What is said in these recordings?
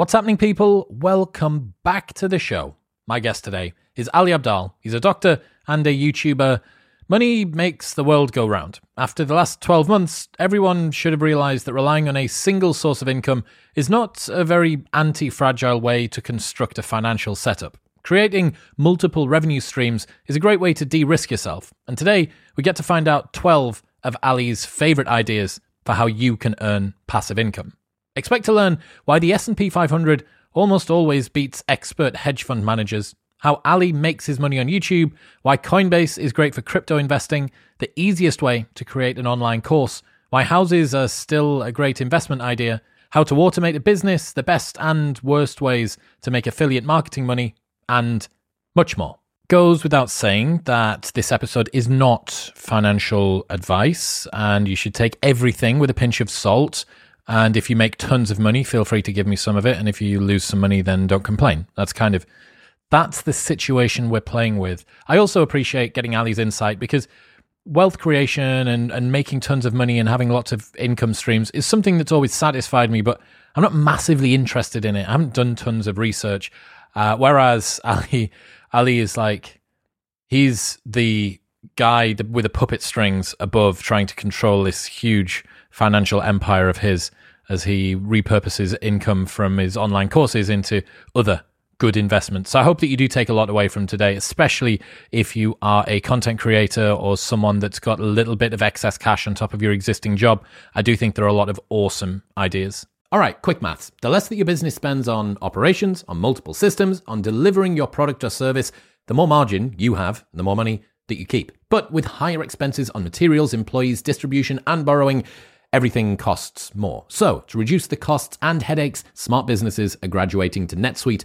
What's happening, people? Welcome back to the show. My guest today is Ali Abdaal. He's a doctor and a YouTuber. Money makes the world go round. After the last 12 months, everyone should have realized that relying on a single source of income is not a very anti fragile way to construct a financial setup. Creating multiple revenue streams is a great way to de risk yourself. And today, we get to find out 12 of Ali's favorite ideas for how you can earn passive income. Expect to learn why the S&P 500 almost always beats expert hedge fund managers, how Ali makes his money on YouTube, why Coinbase is great for crypto investing, the easiest way to create an online course, why houses are still a great investment idea, how to automate a business, the best and worst ways to make affiliate marketing money, and much more. Goes without saying that this episode is not financial advice, and you should take everything with a pinch of salt. And if you make tons of money, feel free to give me some of it. And if you lose some money, then don't complain. That's kind of that's the situation we're playing with. I also appreciate getting Ali's insight because wealth creation and, and making tons of money and having lots of income streams is something that's always satisfied me, but I'm not massively interested in it. I haven't done tons of research. Uh, whereas Ali, Ali is like, he's the guy with the puppet strings above trying to control this huge financial empire of his as he repurposes income from his online courses into other good investments. So I hope that you do take a lot away from today, especially if you are a content creator or someone that's got a little bit of excess cash on top of your existing job. I do think there are a lot of awesome ideas. All right, quick maths. The less that your business spends on operations, on multiple systems, on delivering your product or service, the more margin you have, the more money that you keep. But with higher expenses on materials, employees, distribution, and borrowing, everything costs more. So, to reduce the costs and headaches, smart businesses are graduating to NetSuite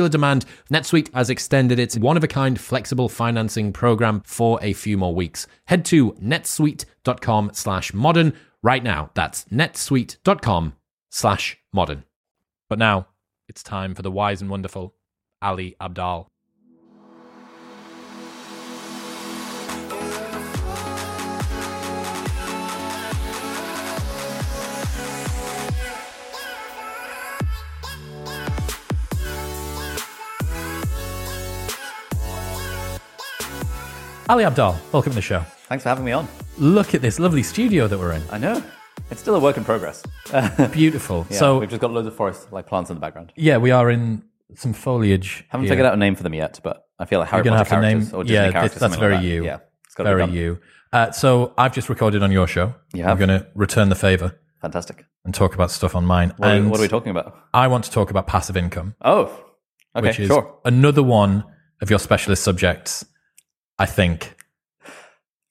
demand, NetSuite has extended its one of a kind flexible financing program for a few more weeks. Head to netsuite.com slash modern right now. That's netsuite.com slash modern. But now it's time for the wise and wonderful Ali Abdaal. Ali Abdaal, welcome to the show. Thanks for having me on. Look at this lovely studio that we're in. I know. It's still a work in progress. Beautiful. Yeah, so, we've just got loads of forest like plants in the background. yeah, we are in some foliage. Haven't here. figured out a name for them yet, but I feel like Harry Potter have to name. characters or Disney yeah, characters. that's very like that. you. Yeah, it's got to very be you. Uh, so I've just recorded on your show. You I'm going to return the favor Fantastic. and talk about stuff on mine. What, are, and we, what are we talking about? I want to talk about passive income, Oh, okay, which is sure. another one of your specialist subjects. I think.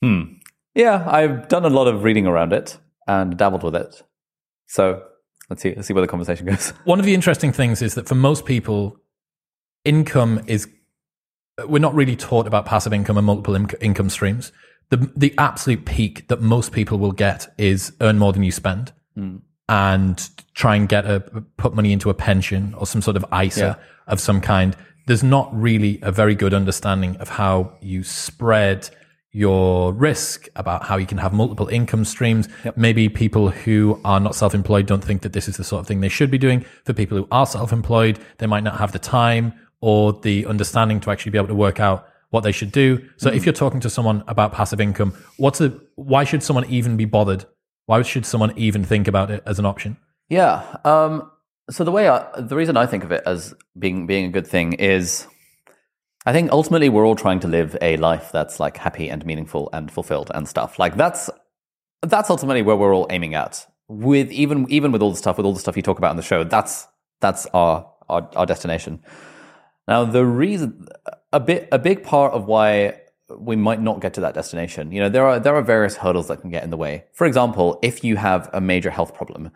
Hmm. Yeah, I've done a lot of reading around it and dabbled with it. So let's see. Let's see where the conversation goes. One of the interesting things is that for most people, income is we're not really taught about passive income and multiple in- income streams. The the absolute peak that most people will get is earn more than you spend, and try and get a put money into a pension or some sort of ISA Yeah. of some kind. There's not really a very good understanding of how you spread your risk about how you can have multiple income streams. Maybe people who are not self-employed don't think that this is the sort of thing they should be doing. For people who are self-employed, they might not have the time or the understanding to actually be able to work out what they should do. So if you're talking to someone about passive income, what's the why should someone even be bothered? Why should someone even think about it as an option? Yeah. Um, so the way I, the reason I think of it as being being a good thing is, I think ultimately we're all trying to live a life that's like happy and meaningful and fulfilled and stuff. Like that's that's ultimately where we're all aiming at. With even even with all the stuff with all the stuff you talk about on the show, that's that's our our, our destination. Now the reason a bit a big part of why we might not get to that destination, you know, there are there are various hurdles that can get in the way. For example, if you have a major health problem,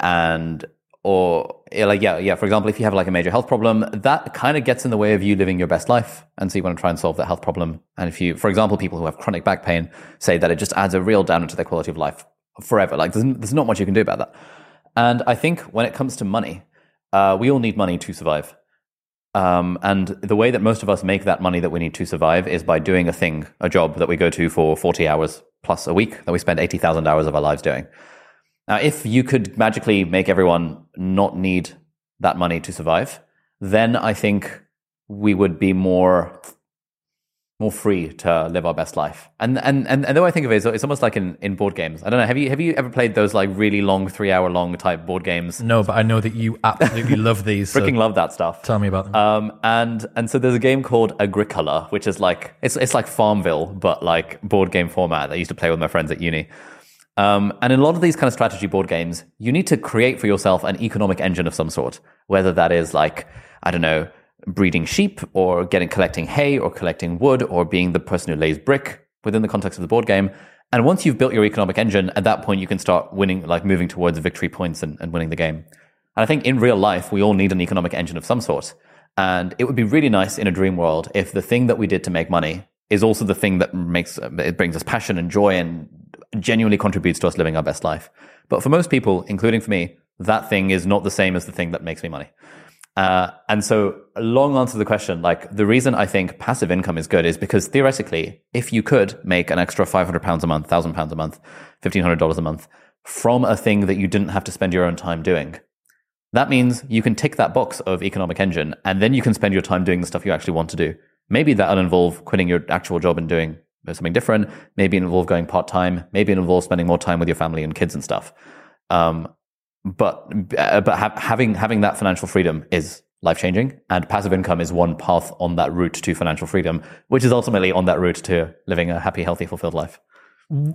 and or like yeah, yeah. For example, if you have like a major health problem, that kind of gets in the way of you living your best life, and so you want to try and solve that health problem. And if you, for example, people who have chronic back pain say that it just adds a real downer to their quality of life forever. Like there's, there's not much you can do about that. And I think when it comes to money, uh, we all need money to survive. Um, and the way that most of us make that money that we need to survive is by doing a thing, a job that we go to for 40 hours plus a week that we spend 80,000 hours of our lives doing. Now, if you could magically make everyone not need that money to survive, then I think we would be more more free to live our best life. And and and, and the way I think of it is it's almost like in, in board games. I don't know. Have you have you ever played those like really long, three hour long type board games? No, but I know that you absolutely love these. Freaking so love that stuff. Tell me about them. Um, and and so there's a game called Agricola, which is like it's it's like Farmville, but like board game format. I used to play with my friends at uni. Um, and in a lot of these kind of strategy board games, you need to create for yourself an economic engine of some sort, whether that is like, I don't know, breeding sheep or getting collecting hay or collecting wood or being the person who lays brick within the context of the board game. And once you've built your economic engine, at that point, you can start winning, like moving towards victory points and, and winning the game. And I think in real life, we all need an economic engine of some sort. And it would be really nice in a dream world if the thing that we did to make money is also the thing that makes it brings us passion and joy and genuinely contributes to us living our best life. But for most people, including for me, that thing is not the same as the thing that makes me money. Uh, and so, long answer to the question, like the reason I think passive income is good is because theoretically, if you could make an extra five hundred pounds a month, thousand pounds a month, fifteen hundred dollars a month from a thing that you didn't have to spend your own time doing, that means you can tick that box of economic engine, and then you can spend your time doing the stuff you actually want to do. Maybe that'll involve quitting your actual job and doing something different. Maybe involve going part time. Maybe it involves spending more time with your family and kids and stuff. Um, but uh, but ha- having having that financial freedom is life changing, and passive income is one path on that route to financial freedom, which is ultimately on that route to living a happy, healthy, fulfilled life.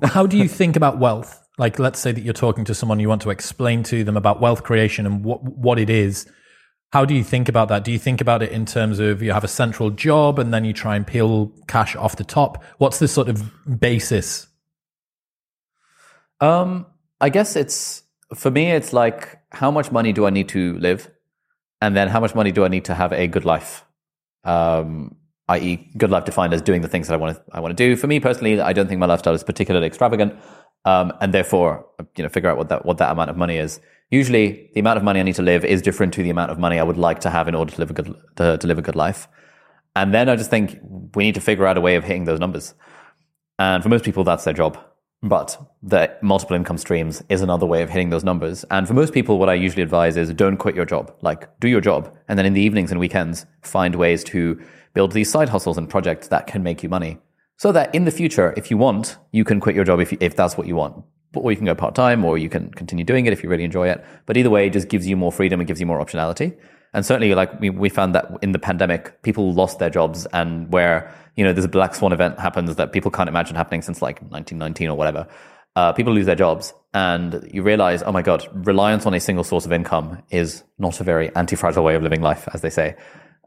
How do you think about wealth? Like, let's say that you're talking to someone, you want to explain to them about wealth creation and what what it is. How do you think about that? Do you think about it in terms of you have a central job and then you try and peel cash off the top? What's the sort of basis? Um, I guess it's for me. It's like how much money do I need to live, and then how much money do I need to have a good life? Um, i.e., good life defined as doing the things that I want to I want to do. For me personally, I don't think my lifestyle is particularly extravagant, um, and therefore, you know, figure out what that what that amount of money is usually the amount of money I need to live is different to the amount of money I would like to have in order to live a good to, to live a good life. And then I just think we need to figure out a way of hitting those numbers. And for most people, that's their job. But the multiple income streams is another way of hitting those numbers. And for most people, what I usually advise is don't quit your job. Like, do your job. And then in the evenings and weekends, find ways to build these side hustles and projects that can make you money. So that in the future, if you want, you can quit your job if, if that's what you want or you can go part time, or you can continue doing it if you really enjoy it. But either way, it just gives you more freedom. and gives you more optionality. And certainly, like we, we found that in the pandemic, people lost their jobs, and where you know this black swan event happens that people can't imagine happening since like 1919 or whatever. Uh, people lose their jobs, and you realize, oh my god, reliance on a single source of income is not a very anti-fragile way of living life, as they say.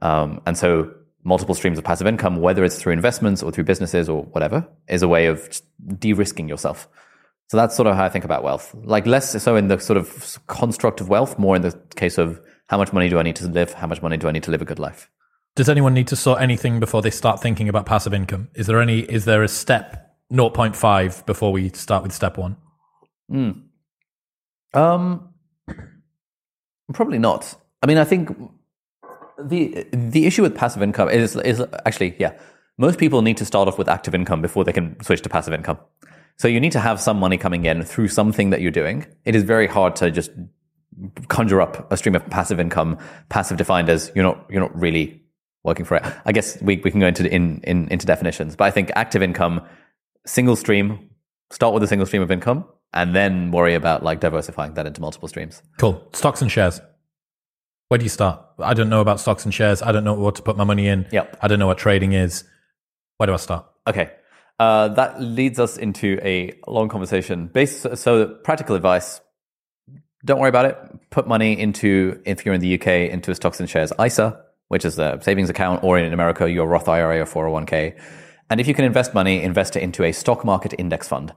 Um, and so, multiple streams of passive income, whether it's through investments or through businesses or whatever, is a way of de-risking yourself. So that's sort of how I think about wealth. Like less so in the sort of construct of wealth, more in the case of how much money do I need to live? How much money do I need to live a good life? Does anyone need to sort anything before they start thinking about passive income? Is there any, is there a step 0.5 before we start with step one? Mm. Um, probably not. I mean, I think the, the issue with passive income is, is actually, yeah, most people need to start off with active income before they can switch to passive income. So you need to have some money coming in through something that you're doing. It is very hard to just conjure up a stream of passive income, passive defined as you're not you're not really working for it. I guess we, we can go into in, in into definitions, but I think active income, single stream, start with a single stream of income, and then worry about like diversifying that into multiple streams. Cool. Stocks and shares. Where do you start? I don't know about stocks and shares. I don't know what to put my money in. Yep. I don't know what trading is. Where do I start? Okay. Uh, that leads us into a long conversation. Based, so, practical advice: don't worry about it. Put money into, if you're in the UK, into a stocks and shares ISA, which is a savings account, or in America, your Roth IRA or 401k. And if you can invest money, invest it into a stock market index fund.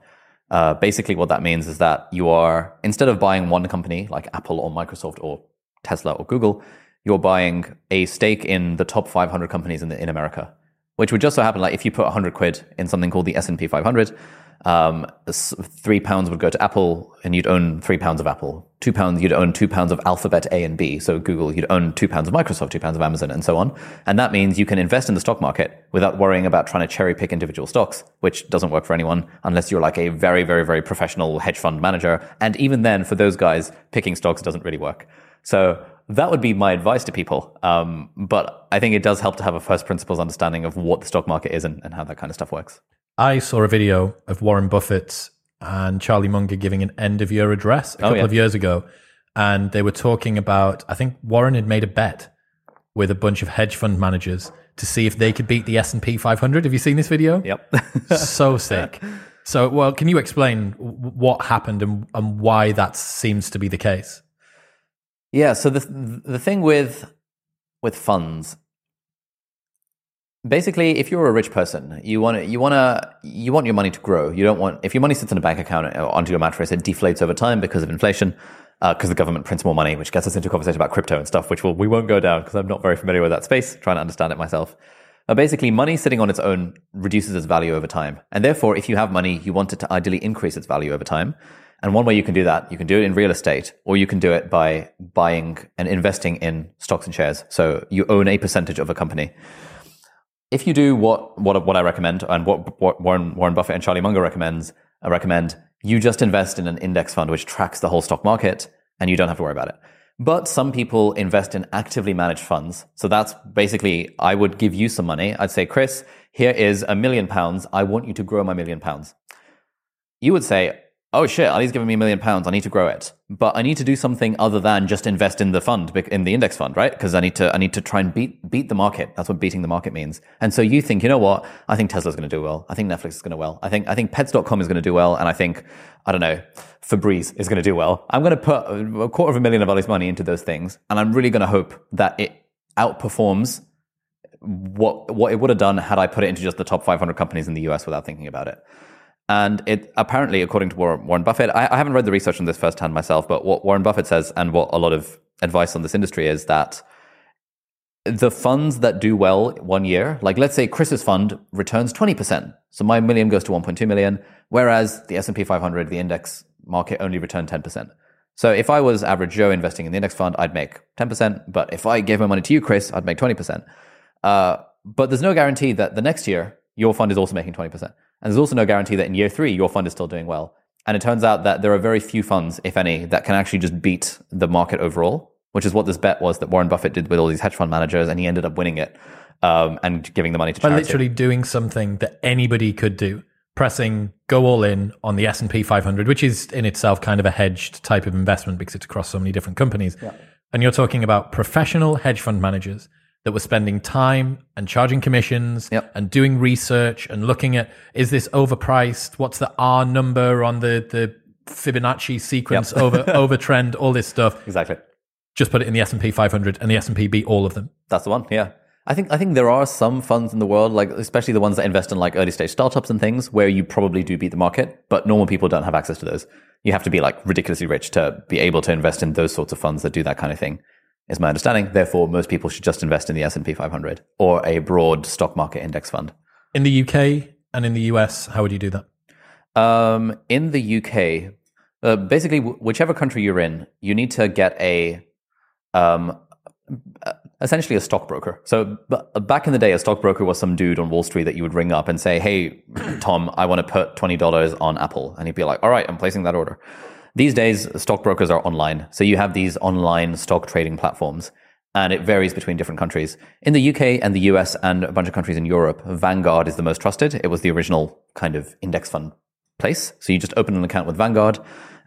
Uh, basically, what that means is that you are instead of buying one company like Apple or Microsoft or Tesla or Google, you're buying a stake in the top 500 companies in, the, in America, which would just so happen like if you put 100 quid in something called the S&P 500, um, three pounds would go to Apple and you'd own three pounds of Apple. Two pounds, you'd own two pounds of Alphabet A and B. So Google, you'd own two pounds of Microsoft, two pounds of Amazon and so on. And that means you can invest in the stock market without worrying about trying to cherry pick individual stocks, which doesn't work for anyone unless you're like a very, very, very professional hedge fund manager. And even then, for those guys, picking stocks doesn't really work. So that would be my advice to people. Um, but I think it does help to have a first principles understanding of what the stock market is and, and how that kind of stuff works. I saw a video of Warren Buffett and Charlie Munger giving an end of year address a couple oh, yeah. of years ago. And they were talking about, I think Warren had made a bet with a bunch of hedge fund managers to see if they could beat the S&P 500. Have you seen this video? Yep. so sick. So, well, can you explain what happened and, and why that seems to be the case? Yeah. So the the thing with with funds basically if you're a rich person you want you want to you want your money to grow. You don't want if your money sits in a bank account onto your mattress it deflates over time because of inflation because uh, the government prints more money which gets us into a conversation about crypto and stuff which will, we won't go down because i'm not very familiar with that space trying to understand it myself. Uh, basically money sitting on its own reduces its value over time. And therefore if you have money you want it to ideally increase its value over time and one way you can do that you can do it in real estate or you can do it by buying and investing in stocks and shares so you own a percentage of a company if you do what what what I recommend and what, what Warren Warren Buffett and Charlie Munger recommends, I recommend you just invest in an index fund which tracks the whole stock market and you don't have to worry about it. But some people invest in actively managed funds. So that's basically, I would give you some money. I'd say, Chris, here is a million pounds. I want you to grow my million pounds. You would say, oh shit, Ali's giving me a million pounds. I need to grow it. But I need to do something other than just invest in the fund, in the index fund, right? Because I need to, I need to try and beat, beat the market. That's what beating the market means. And so you think, you know what? I think Tesla's going to do well. I think Netflix is going to well. I think, I think pets.com is going to do well. And I think, I don't know, Febreze is going to do well. I'm going to put a quarter of a million of Ali's money into those things. And I'm really going to hope that it outperforms what, what it would have done had I put it into just the top 500 companies in the US without thinking about it. And it apparently, according to Warren Buffett, I, I haven't read the research on this firsthand myself, but what Warren Buffett says and what a lot of advice on this industry is that the funds that do well one year, like let's say Chris's fund returns 20%. So my million goes to 1.2 million, whereas the S&P 500, the index market only returned 10%. So if I was average Joe investing in the index fund, I'd make 10%. But if I gave my money to you, Chris, I'd make 20%. Uh, but there's no guarantee that the next year your fund is also making 20%. And there's also no guarantee that in year three, your fund is still doing well. And it turns out that there are very few funds, if any, that can actually just beat the market overall, which is what this bet was that Warren Buffett did with all these hedge fund managers, and he ended up winning it um, and giving the money to charity. By literally doing something that anybody could do, pressing go all in on the S&P 500, which is in itself kind of a hedged type of investment because it's across so many different companies. Yeah. And you're talking about professional hedge fund managers that were spending time and charging commissions yep. and doing research and looking at is this overpriced? What's the R number on the the Fibonacci sequence yep. over over trend? All this stuff. Exactly. Just put it in the S and P 500, and the S and P beat all of them. That's the one. Yeah. I think I think there are some funds in the world, like especially the ones that invest in like early stage startups and things, where you probably do beat the market, but normal people don't have access to those. You have to be like ridiculously rich to be able to invest in those sorts of funds that do that kind of thing is my understanding. Therefore, most people should just invest in the S&P 500 or a broad stock market index fund. In the UK and in the US, how would you do that? Um, in the UK, uh, basically, whichever country you're in, you need to get a um, essentially a stockbroker. So b- back in the day, a stockbroker was some dude on Wall Street that you would ring up and say, "Hey, Tom, I want to put twenty dollars on Apple," and he'd be like, "All right, I'm placing that order." These days, stockbrokers are online. So you have these online stock trading platforms, and it varies between different countries. In the UK and the US and a bunch of countries in Europe, Vanguard is the most trusted. It was the original kind of index fund place. So you just open an account with Vanguard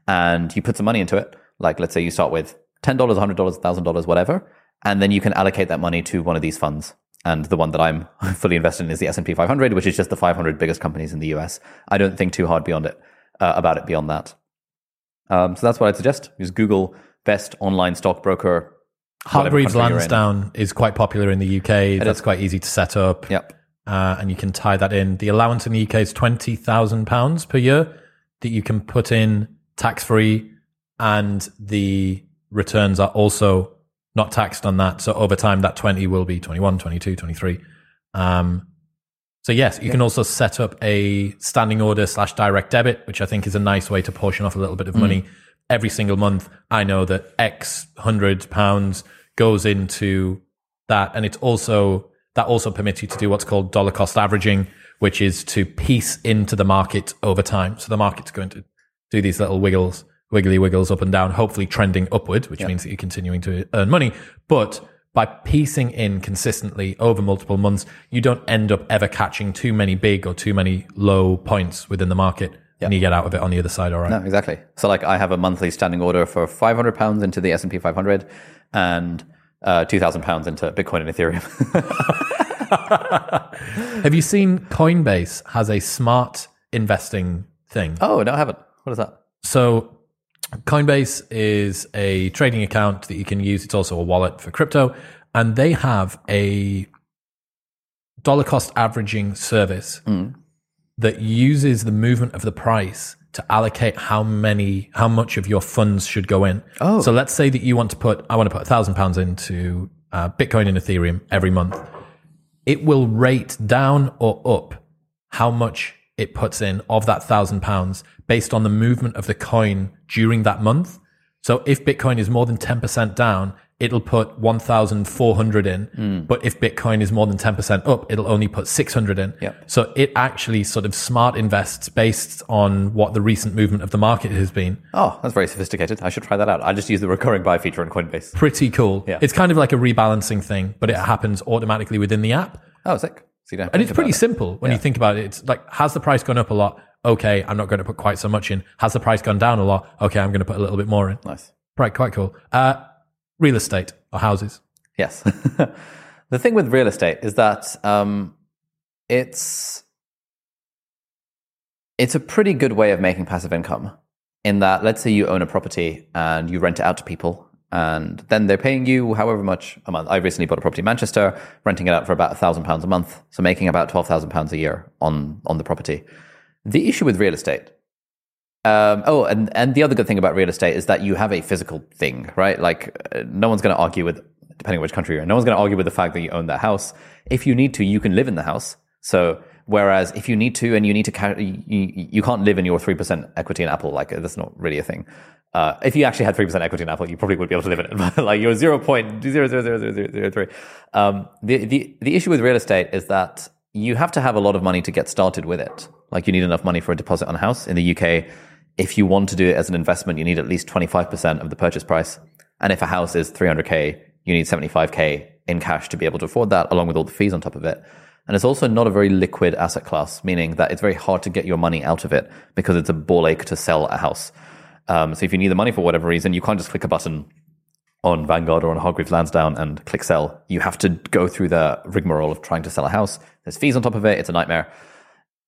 and you put some money into it. Like, let's say you start with $10, $100, $1,000, whatever. And then you can allocate that money to one of these funds. And the one that I'm fully invested in is the S&P 500, which is just the 500 biggest companies in the US. I don't think too hard beyond it, uh, about it beyond that. Um, so that's what I'd suggest. Is Google best online stockbroker. Hargreaves Lansdown is quite popular in the UK. It that's is. quite easy to set up. Yep. Uh, and you can tie that in. The allowance in the UK is twenty thousand pounds per year that you can put in tax free, and the returns are also not taxed on that. So over time, that 20 will be 21, 22, 23. Um, so yes, you can also set up a standing order slash direct debit, which I think is a nice way to portion off a little bit of mm. money every single month. I know that X hundred pounds goes into that, and it's also that also permits you to do what's called dollar cost averaging, which is to piece into the market over time. So the market's going to do these little wiggles, wiggly wiggles up and down, hopefully trending upward, which means that you're continuing to earn money. But by piecing in consistently over multiple months, you don't end up ever catching too many big or too many low points within the market. And you get out of it on the other side, all right? No, exactly. So like I have a monthly standing order for 500 pounds into the S&P 500 and uh, 2000 pounds into Bitcoin and Ethereum. Have you seen Coinbase has a smart investing thing? oh, no, I haven't. What is that? So Coinbase is a trading account that you can use. It's also a wallet for crypto. And they have a dollar cost averaging service that uses the movement of the price to allocate how many, how much of your funds should go in. Oh. So let's say that you want to put, I want to put a thousand pounds into uh, Bitcoin and Ethereum every month. It will rate down or up how much it puts in of that thousand pounds based on the movement of the coin during that month. So if Bitcoin is more than 10% down, it'll put 1,400 in. Hmm. But if Bitcoin is more than 10% up, it'll only put 600 in. Yep. So it actually sort of smart invests based on what the recent movement of the market has been. Oh, that's very sophisticated. I should try that out. I just use the recurring buy feature on Coinbase. Pretty cool. Yeah. It's kind of like a rebalancing thing, but it happens automatically within the app. Oh, sick. So you don't have to And it's pretty it. simple when you think about it. It's like, has the price gone up a lot? Okay, I'm not going to put quite so much in. Has the price gone down a lot? Okay, I'm going to put a little bit more in. Nice. Right, quite cool. Uh, real estate or houses. Yes. the thing with real estate is that um, it's it's a pretty good way of making passive income. In that, let's say you own a property and you rent it out to people, and then they're paying you however much a month. I recently bought a property in Manchester, renting it out for about thousand pounds a month, so making about twelve thousand pounds a year on on the property. The issue with real estate um, oh, and, and the other good thing about real estate is that you have a physical thing, right? Like, uh, no one's going to argue with, depending on which country you're in, no one's going to argue with the fact that you own that house. If you need to, you can live in the house. So, whereas if you need to and you need to, you you can't live in your 3% equity in Apple, like, that's not really a thing. Uh, if you actually had 3% equity in Apple, you probably would be able to live in it. But like, you're 0.0000003. Um, the, the, the issue with real estate is that you have to have a lot of money to get started with it. Like, you need enough money for a deposit on a house. In the UK, if you want to do it as an investment, you need at least 25% of the purchase price. And if a house is 300K, you need 75K in cash to be able to afford that, along with all the fees on top of it. And it's also not a very liquid asset class, meaning that it's very hard to get your money out of it because it's a ball ache to sell a house. Um, so if you need the money for whatever reason, you can't just click a button on Vanguard or on Hargreaves Lansdown and click sell. You have to go through the rigmarole of trying to sell a house. There's fees on top of it. It's a nightmare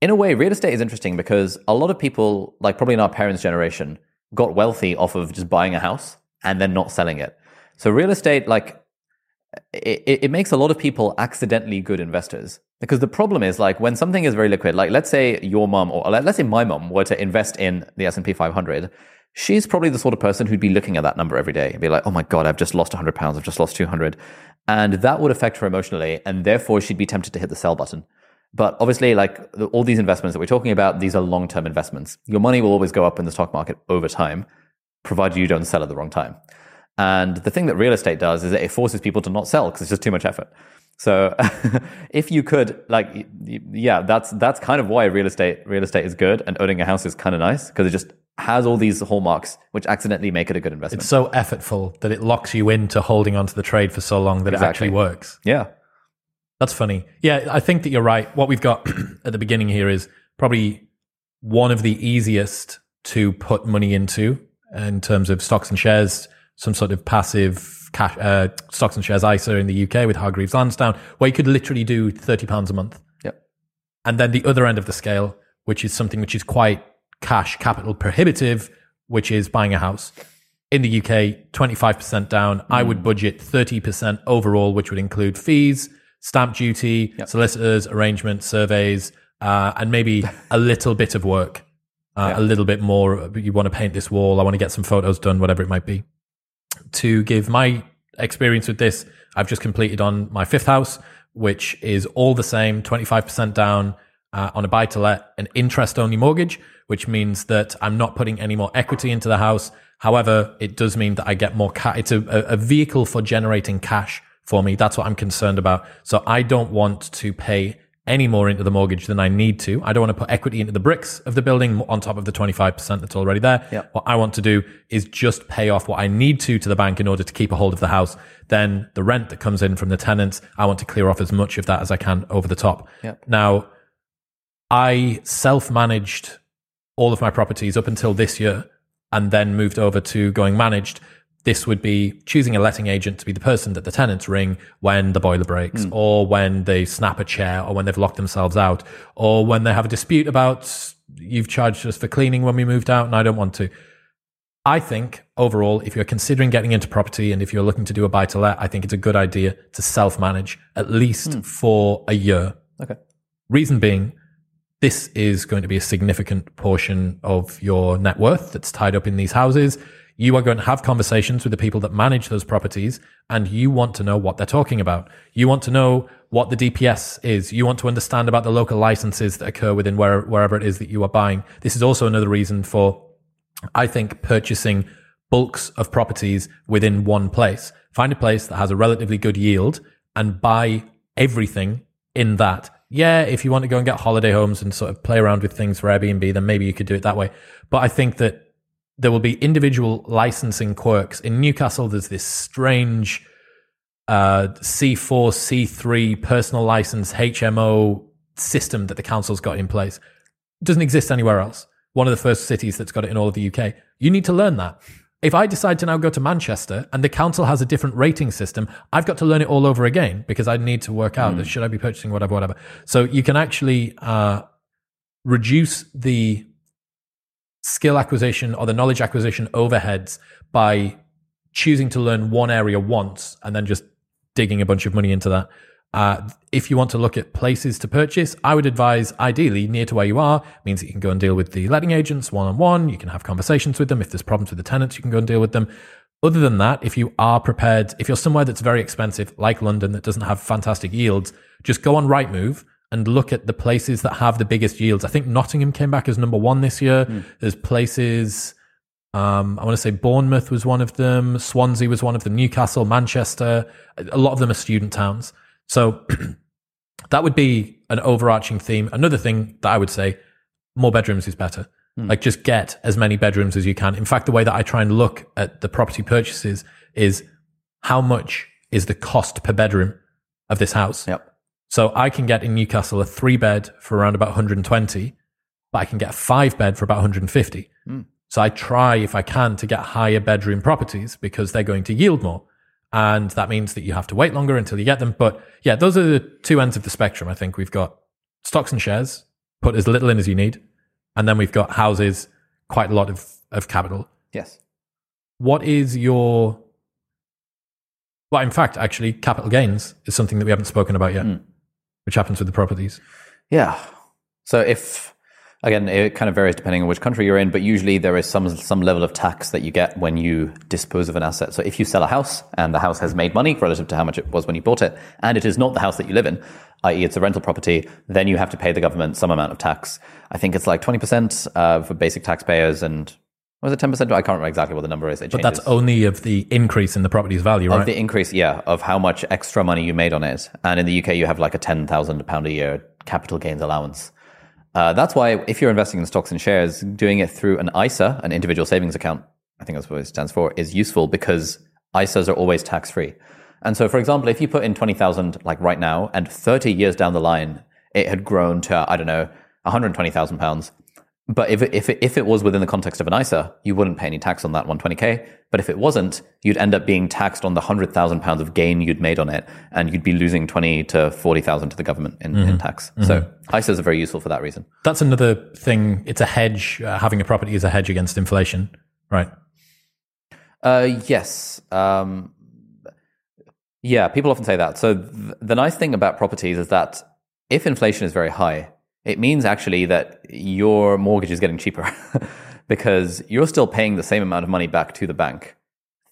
in a way, real estate is interesting because a lot of people, like probably in our parents' generation, got wealthy off of just buying a house and then not selling it. So real estate, like, it, it makes a lot of people accidentally good investors because the problem is like when something is very liquid, like let's say your mom or let- let's say my mom were to invest in the S&P 500, she's probably the sort of person who'd be looking at that number every day and be like, oh my God, I've just lost 100 pounds. I've just lost 200. And that would affect her emotionally. And therefore she'd be tempted to hit the sell button. But obviously, like all these investments that we're talking about, these are long term investments. Your money will always go up in the stock market over time, provided you don't sell at the wrong time. And the thing that real estate does is it forces people to not sell because it's just too much effort. So if you could, like, yeah, that's that's kind of why real estate real estate is good, and owning a house is kind of nice because it just has all these hallmarks which accidentally make it a good investment. It's so effortful that it locks you into holding onto the trade for so long that it actually works. yeah, That's funny. Yeah, I think that you're right. What we've got at the beginning here is probably one of the easiest to put money into in terms of stocks and shares, some sort of passive cash, uh, stocks and shares ISA in the UK with Hargreaves Lansdown, where you could literally do £30 a month. yep, And then the other end of the scale, which is something which is quite cash capital prohibitive, which is buying a house. In the UK, 25% down. I would budget 30% overall, which would include fees, stamp duty, solicitors, arrangements, surveys, uh, and maybe a little bit of work, uh, a little bit more. You want to paint this wall, I want to get some photos done, whatever it might be, to give my experience with this. I've just completed on my fifth house, which is all the same, 25% down uh, on a buy to let, an interest only mortgage, which means that I'm not putting any more equity into the house. However, it does mean that I get more cash. It's a, a vehicle for generating cash for me. That's what I'm concerned about. So I don't want to pay any more into the mortgage than I need to. I don't want to put equity into the bricks of the building on top of the 25% that's already there. Yep. What I want to do is just pay off what I need to to the bank in order to keep a hold of the house. Then the rent that comes in from the tenants, I want to clear off as much of that as I can over the top. Yep. Now, I self managed all of my properties up until this year and then moved over to going managed. This would be choosing a letting agent to be the person that the tenants ring when the boiler breaks hmm. or when they snap a chair or when they've locked themselves out or when they have a dispute about you've charged us for cleaning when we moved out and I don't want to. I think overall, if you're considering getting into property and if you're looking to do a buy to let, I think it's a good idea to self manage at least hmm. for a year. Okay. Reason being, this is going to be a significant portion of your net worth that's tied up in these houses. You are going to have conversations with the people that manage those properties and you want to know what they're talking about. You want to know what the DPS is. You want to understand about the local licenses that occur within where, wherever it is that you are buying. This is also another reason for, I think, purchasing bulks of properties within one place. Find a place that has a relatively good yield and buy everything in that. Yeah, if you want to go and get holiday homes and sort of play around with things for Airbnb, then maybe you could do it that way. But I think that there will be individual licensing quirks. In Newcastle, there's this strange uh, C4, C3 personal license HMO system that the council's got in place. It doesn't exist anywhere else. One of the first cities that's got it in all of the UK. You need to learn that. If I decide to now go to Manchester and the council has a different rating system, I've got to learn it all over again because I need to work out that should I be purchasing whatever, whatever. So you can actually uh, reduce the skill acquisition or the knowledge acquisition overheads by choosing to learn one area once and then just digging a bunch of money into that. Uh, if you want to look at places to purchase, I would advise ideally near to where you are. It means that you can go and deal with the letting agents one on one. You can have conversations with them. If there's problems with the tenants, you can go and deal with them. Other than that, if you are prepared, if you're somewhere that's very expensive, like London, that doesn't have fantastic yields, just go on Rightmove and look at the places that have the biggest yields. I think Nottingham came back as number one this year. There's places, um, I want to say Bournemouth was one of them, Swansea was one of them, Newcastle, Manchester. A lot of them are student towns. So that would be an overarching theme. Another thing that I would say, more bedrooms is better. Hmm. Like just get as many bedrooms as you can. In fact, the way that I try and look at the property purchases is how much is the cost per bedroom of this house. Yep. So I can get in Newcastle a three bed for around about 120, but I can get a five bed for about 150. Hmm. So I try, if I can, to get higher bedroom properties because they're going to yield more. And that means that you have to wait longer until you get them. But yeah, those are the two ends of the spectrum. I think we've got stocks and shares, put as little in as you need. And then we've got houses, quite a lot of, of capital. Yes. What is your, well, in fact, actually, capital gains is something that we haven't spoken about yet, hmm. which happens with the properties. Yeah. So if again, it kind of varies depending on which country you're in, but usually there is some some level of tax that you get when you dispose of an asset. So if you sell a house and the house has made money relative to how much it was when you bought it, and it is not the house that you live in, i.e., it's a rental property, then you have to pay the government some amount of tax. I think it's like twenty percent uh, for basic taxpayers, and was it ten percent? I can't remember exactly what the number is. It But that's only of the increase in the property's value, right? of the increase, yeah, of how much extra money you made on it. And in the UK, you have like a ten thousand pound a year capital gains allowance. Uh, that's why if you're investing in stocks and shares, doing it through an ISA, an individual savings account, I think that's what it stands for, is useful because ISAs are always tax free. And so, for example, if you put in twenty thousand like right now, and thirty years down the line, it had grown to I don't know one hundred twenty thousand pounds. But if it, if it, if it was within the context of an ISA, you wouldn't pay any tax on that 120k. But if it wasn't, you'd end up being taxed on the hundred thousand pounds of gain you'd made on it, and you'd be losing twenty to forty thousand to the government in, in tax. So ISAs are very useful for that reason. that's another thing. It's a hedge. Uh, having a property is a hedge against inflation, right? Uh, yes. Um, yeah, people often say that. So th- the nice thing about properties is that if inflation is very high, it means actually that your mortgage is getting cheaper because you're still paying the same amount of money back to the bank.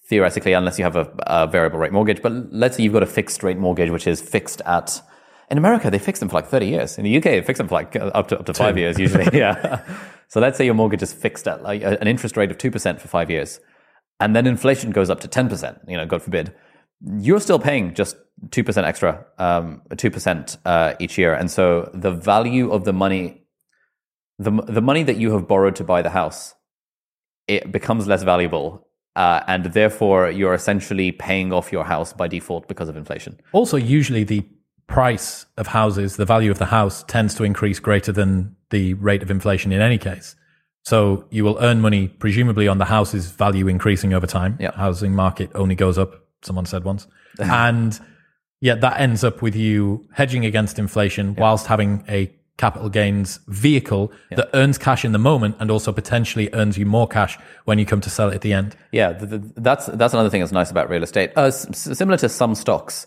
theoretically, unless you have a, a variable rate mortgage. But let's say you've got a fixed rate mortgage, which is fixed at in America, they fix them for like 30 years. In the UK, they fix them for like uh, up to, up to five years usually. yeah. So let's say your mortgage is fixed at like an interest rate of 2% for five years. And then inflation goes up to 10%, you know, God forbid. You're still paying just 2% extra, um, 2% uh, each year. And so the value of the money, the, the money that you have borrowed to buy the house, it becomes less valuable uh, and therefore you're essentially paying off your house by default because of inflation. Also, usually the price of houses, the value of the house tends to increase greater than the rate of inflation in any case. So you will earn money presumably on the house's value increasing over time. Yep. Housing market only goes up, someone said once. and yet that ends up with you hedging against inflation yep. whilst having a capital gains vehicle yep. that earns cash in the moment and also potentially earns you more cash when you come to sell it at the end. Yeah, the, the, that's that's another thing that's nice about real estate. Uh, s- similar to some stocks,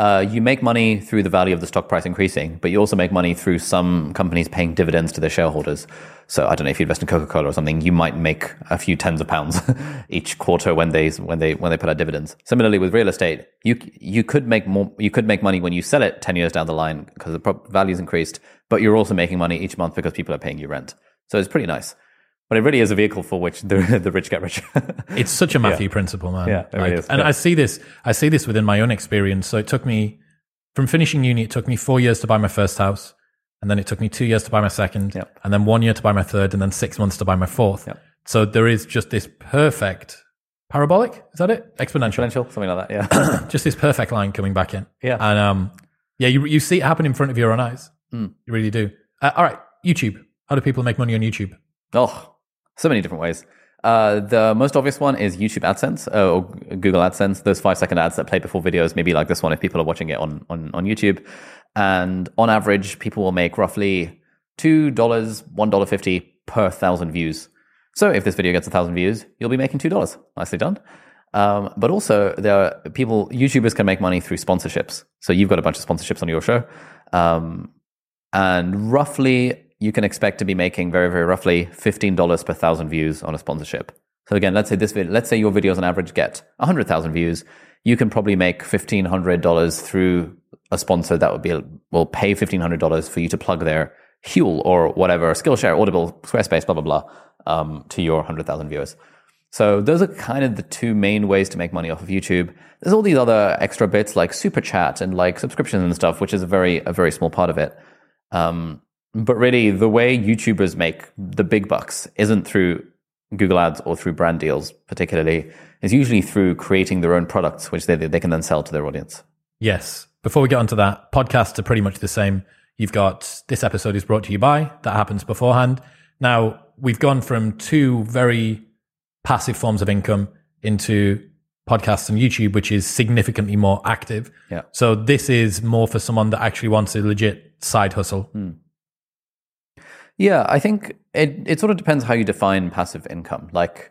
uh, you make money through the value of the stock price increasing, but you also make money through some companies paying dividends to their shareholders. So I don't know if you invest in Coca Cola or something, you might make a few tens of pounds each quarter when they when they when they put out dividends. Similarly with real estate, you you could make more you could make money when you sell it ten years down the line because the value's increased, but you're also making money each month because people are paying you rent. So it's pretty nice. But it really is a vehicle for which the, the rich get richer. it's such a Matthew yeah. principle, man. Yeah, like, is. And yeah. I see this, I see this within my own experience. So it took me from finishing uni, it took me four years to buy my first house. And then it took me two years to buy my second, yep. and then one year to buy my third, and then six months to buy my fourth. Yep. So there is just this perfect parabolic. Is that it? Exponential. Exponential, something like that. Yeah. just this perfect line coming back in. Yeah. And um, yeah, you you see it happen in front of your own eyes. Mm. You really do. Uh, all right, YouTube. How do people make money on YouTube? Oh, so many different ways. Uh, the most obvious one is YouTube AdSense uh, or Google AdSense. Those five second ads that play before videos, maybe like this one if people are watching it on, on, on YouTube. And on average, people will make roughly $2, $1.50 per thousand views. So if this video gets a thousand views, you'll be making $2. Nicely done. Um, but also, there are people, YouTubers can make money through sponsorships. So you've got a bunch of sponsorships on your show. Um, and roughly you can expect to be making very, very roughly $15 per thousand views on a sponsorship. So again, let's say this video, let's say your videos on average get 100,000 views. You can probably make $1,500 through a sponsor that would be, will pay $1,500 for you to plug their Huel or whatever, Skillshare, Audible, Squarespace, blah, blah, blah, um, to your 100,000 viewers. So those are kind of the two main ways to make money off of YouTube. There's all these other extra bits like super chat and like subscriptions and stuff, which is a very, a very small part of it. Um, but really, the way YouTubers make the big bucks isn't through Google Ads or through brand deals, particularly. It's usually through creating their own products, which they, they can then sell to their audience. Yes. Before we get onto that, podcasts are pretty much the same. You've got this episode is brought to you by, that happens beforehand. Now, we've gone from two very passive forms of income into podcasts and YouTube, which is significantly more active. Yeah. So this is more for someone that actually wants a legit side hustle. Hmm. Yeah, I think it, it sort of depends how you define passive income. Like,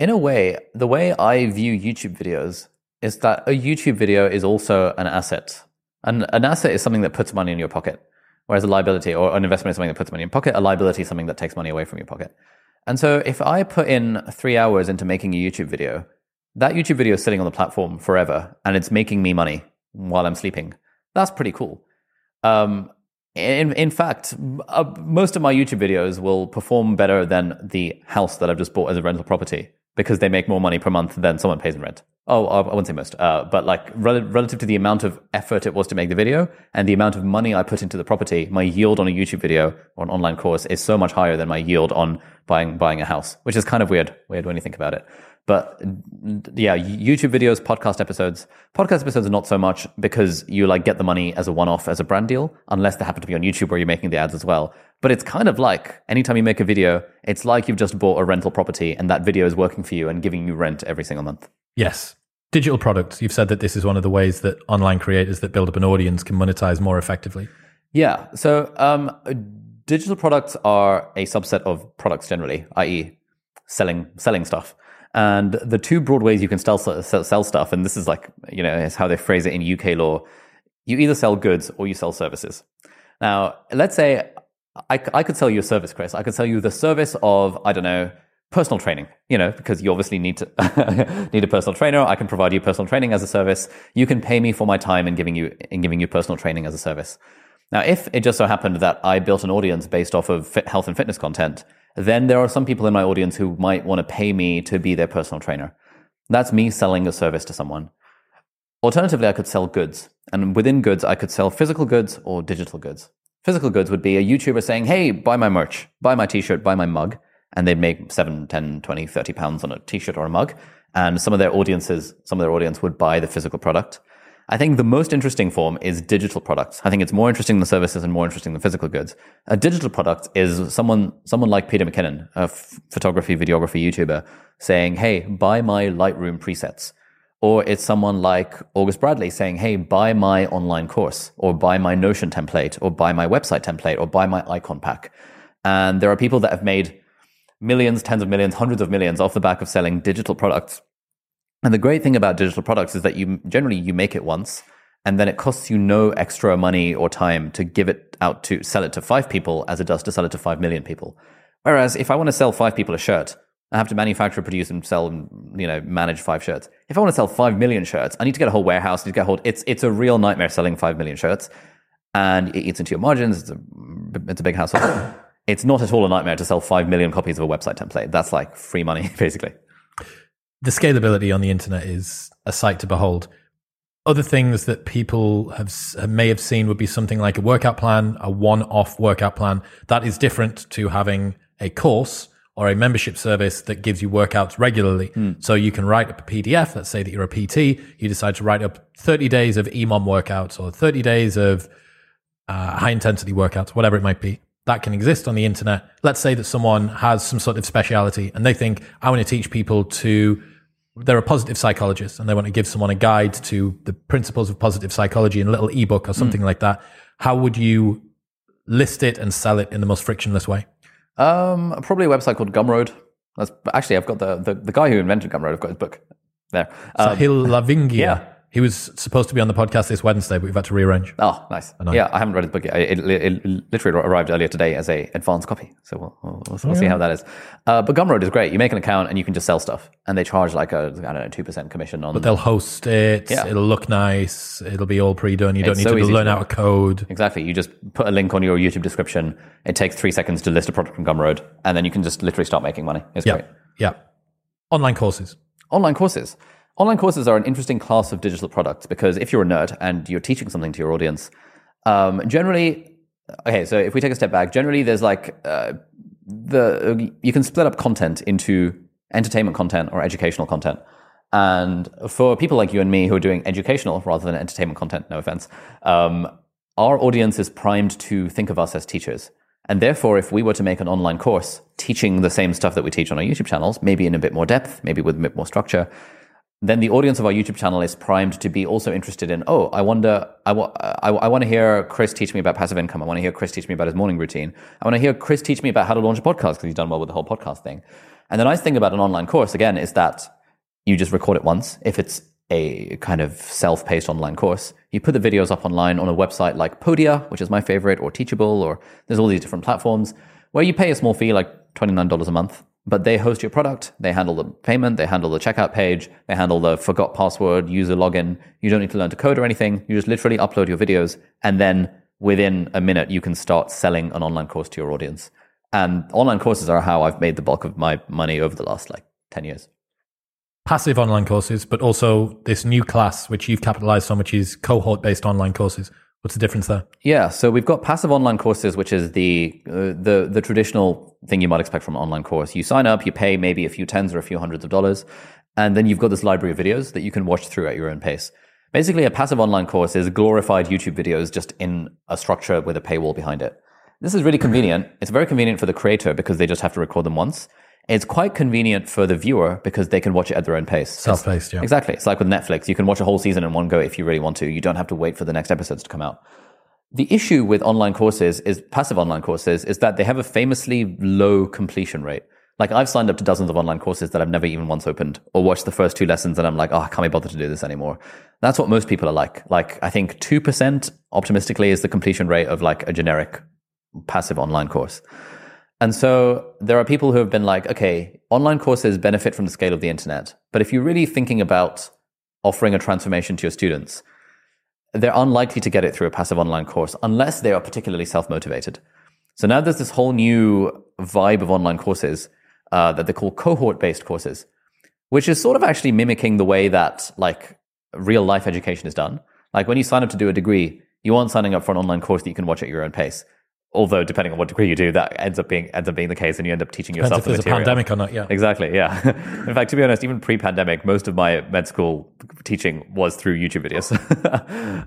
in a way, the way I view YouTube videos is that a YouTube video is also an asset. And an asset is something that puts money in your pocket, whereas a liability or an investment is something that puts money in your pocket. A liability is something that takes money away from your pocket. And so if I put in three hours into making a YouTube video, that YouTube video is sitting on the platform forever and it's making me money while I'm sleeping. That's pretty cool. Um, in, in fact, uh, most of my YouTube videos will perform better than the house that I've just bought as a rental property because they make more money per month than someone pays in rent. Oh, I wouldn't say most, uh, but like rel- relative to the amount of effort it was to make the video and the amount of money I put into the property, my yield on a YouTube video or an online course is so much higher than my yield on buying buying a house, which is kind of weird, weird when you think about it. But yeah, YouTube videos, podcast episodes. Podcast episodes are not so much because you like get the money as a one-off as a brand deal, unless they happen to be on YouTube where you're making the ads as well. But it's kind of like anytime you make a video, it's like you've just bought a rental property and that video is working for you and giving you rent every single month. Yes. Digital products. You've said that this is one of the ways that online creators that build up an audience can monetize more effectively. Yeah. So um, digital products are a subset of products generally, i.e., selling selling stuff. And the two broad ways you can sell, sell, sell stuff, and this is like, you know, is how they phrase it in UK law. You either sell goods or you sell services. Now, let's say I, I could sell you a service, Chris. I could sell you the service of, I don't know, personal training, you know, because you obviously need to need a personal trainer. I can provide you personal training as a service. You can pay me for my time in giving you in giving you personal training as a service. Now, if it just so happened that I built an audience based off of fit, health and fitness content, then there are some people in my audience who might want to pay me to be their personal trainer. That's me selling a service to someone. Alternatively, I could sell goods. And within goods, I could sell physical goods or digital goods. Physical goods would be a YouTuber saying, hey, buy my merch, buy my t shirt, buy my mug. And they'd make 7, 10, 20, 30 pounds on a t shirt or a mug. And some of their audiences, some of their audience would buy the physical product. I think the most interesting form is digital products. I think it's more interesting than services and more interesting than physical goods. A digital product is someone, someone like Peter McKinnon, a f- photography, videography YouTuber, saying, Hey, buy my Lightroom presets. Or it's someone like August Bradley saying, Hey, buy my online course or buy my Notion template or buy my website template or buy my icon pack. And there are people that have made millions, tens of millions, hundreds of millions off the back of selling digital products and the great thing about digital products is that you generally you make it once and then it costs you no extra money or time to give it out to sell it to five people as it does to sell it to five million people. Whereas if I want to sell five people a shirt, I have to manufacture, produce, and sell, and you know, manage five shirts. If I want to sell five million shirts, I need to get a whole warehouse. I need to get a whole. It's it's a real nightmare selling five million shirts, and it eats into your margins. It's a it's a big hassle. it's not at all a nightmare to sell five million copies of a website template. That's like free money, basically the scalability on the internet is a sight to behold. Other things that people have may have seen would be something like a workout plan, a one-off workout plan. That is different to having a course or a membership service that gives you workouts regularly. Mm. So you can write up a PDF. Let's say that you're a PT. You decide to write up 30 days of EMOM workouts or 30 days of uh, high intensity workouts, whatever it might be. That can exist on the internet. Let's say that someone has some sort of speciality and they think, I want to teach people to they're a positive psychologist and they want to give someone a guide to the principles of positive psychology in a little ebook or something mm. like that, how would you list it and sell it in the most frictionless way? Um, probably a website called Gumroad. That's actually I've got the, the, the guy who invented Gumroad. I've got his book there. Um, Sahil Lavingia. Yeah. He was supposed to be on the podcast this Wednesday, but we've had to rearrange. Oh, nice. I yeah, I haven't read his book yet. It, it, it, literally arrived earlier today as a advanced copy, so we'll, we'll, we'll, we'll yeah. see how that is. Uh, but Gumroad is great. You make an account and you can just sell stuff, and they charge like a I don't know two percent commission on. But they'll host it. Yeah. It'll look nice. It'll be all pre-done. You don't it's need so to learn how to out a code. Exactly. You just put a link on your YouTube description. It takes three seconds to list a product from Gumroad, and then you can just literally start making money. It's yeah. great. Yeah. Online courses. Online courses. Online courses are an interesting class of digital products because if you're a nerd and you're teaching something to your audience, um, generally, okay, so if we take a step back, generally there's like uh, the you can split up content into entertainment content or educational content. And for people like you and me who are doing educational rather than entertainment content, no offense, um, our audience is primed to think of us as teachers. And therefore, if we were to make an online course teaching the same stuff that we teach on our YouTube channels, maybe in a bit more depth, maybe with a bit more structure, then the audience of our YouTube channel is primed to be also interested in, oh, I wonder, I, I, want to hear Chris teach me about passive income. I want to hear Chris teach me about his morning routine. I want to hear Chris teach me about how to launch a podcast because he's done well with the whole podcast thing. And the nice thing about an online course, again, is that you just record it once. If it's a kind of self-paced online course, you put the videos up online on a website like Podia, which is my favorite, or Teachable, or there's all these different platforms where you pay a small fee, like $29 a month but they host your product. They handle the payment. They handle the checkout page. They handle the forgot password, user login. You don't need to learn to code or anything. You just literally upload your videos. And then within a minute, you can start selling an online course to your audience. And online courses are how I've made the bulk of my money over the last like 10 years. Passive online courses, but also this new class, which you've capitalized on, which is cohort based online courses. What's the difference there? Yeah, so we've got passive online courses, which is the uh, the the traditional thing you might expect from an online course. You sign up, you pay maybe a few tens or a few hundreds of dollars, and then you've got this library of videos that you can watch through at your own pace. Basically, a passive online course is glorified YouTube videos just in a structure with a paywall behind it. This is really convenient. It's very convenient for the creator because they just have to record them once. It's quite convenient for the viewer because they can watch it at their own pace. Self-paced, yeah. Exactly. It's like with Netflix. You can watch a whole season in one go if you really want to. You don't have to wait for the next episodes to come out. The issue with online courses is passive online courses is that they have a famously low completion rate. Like I've signed up to dozens of online courses that I've never even once opened or watched the first two lessons and I'm like, oh, I can't be bothered to do this anymore. That's what most people are like. Like I think 2% optimistically is the completion rate of like a generic passive online course. And so there are people who have been like, okay, online courses benefit from the scale of the internet. But if you're really thinking about offering a transformation to your students, they're unlikely to get it through a passive online course unless they are particularly self motivated. So now there's this whole new vibe of online courses uh, that they call cohort based courses, which is sort of actually mimicking the way that like real life education is done. Like when you sign up to do a degree, you aren't signing up for an online course that you can watch at your own pace. Although, depending on what degree you do, that ends up being ends up being the case, and you end up teaching yourself Depends if the there's a pandemic or not. Yeah. Exactly. Yeah. In fact, to be honest, even pre-pandemic, most of my med school teaching was through YouTube videos.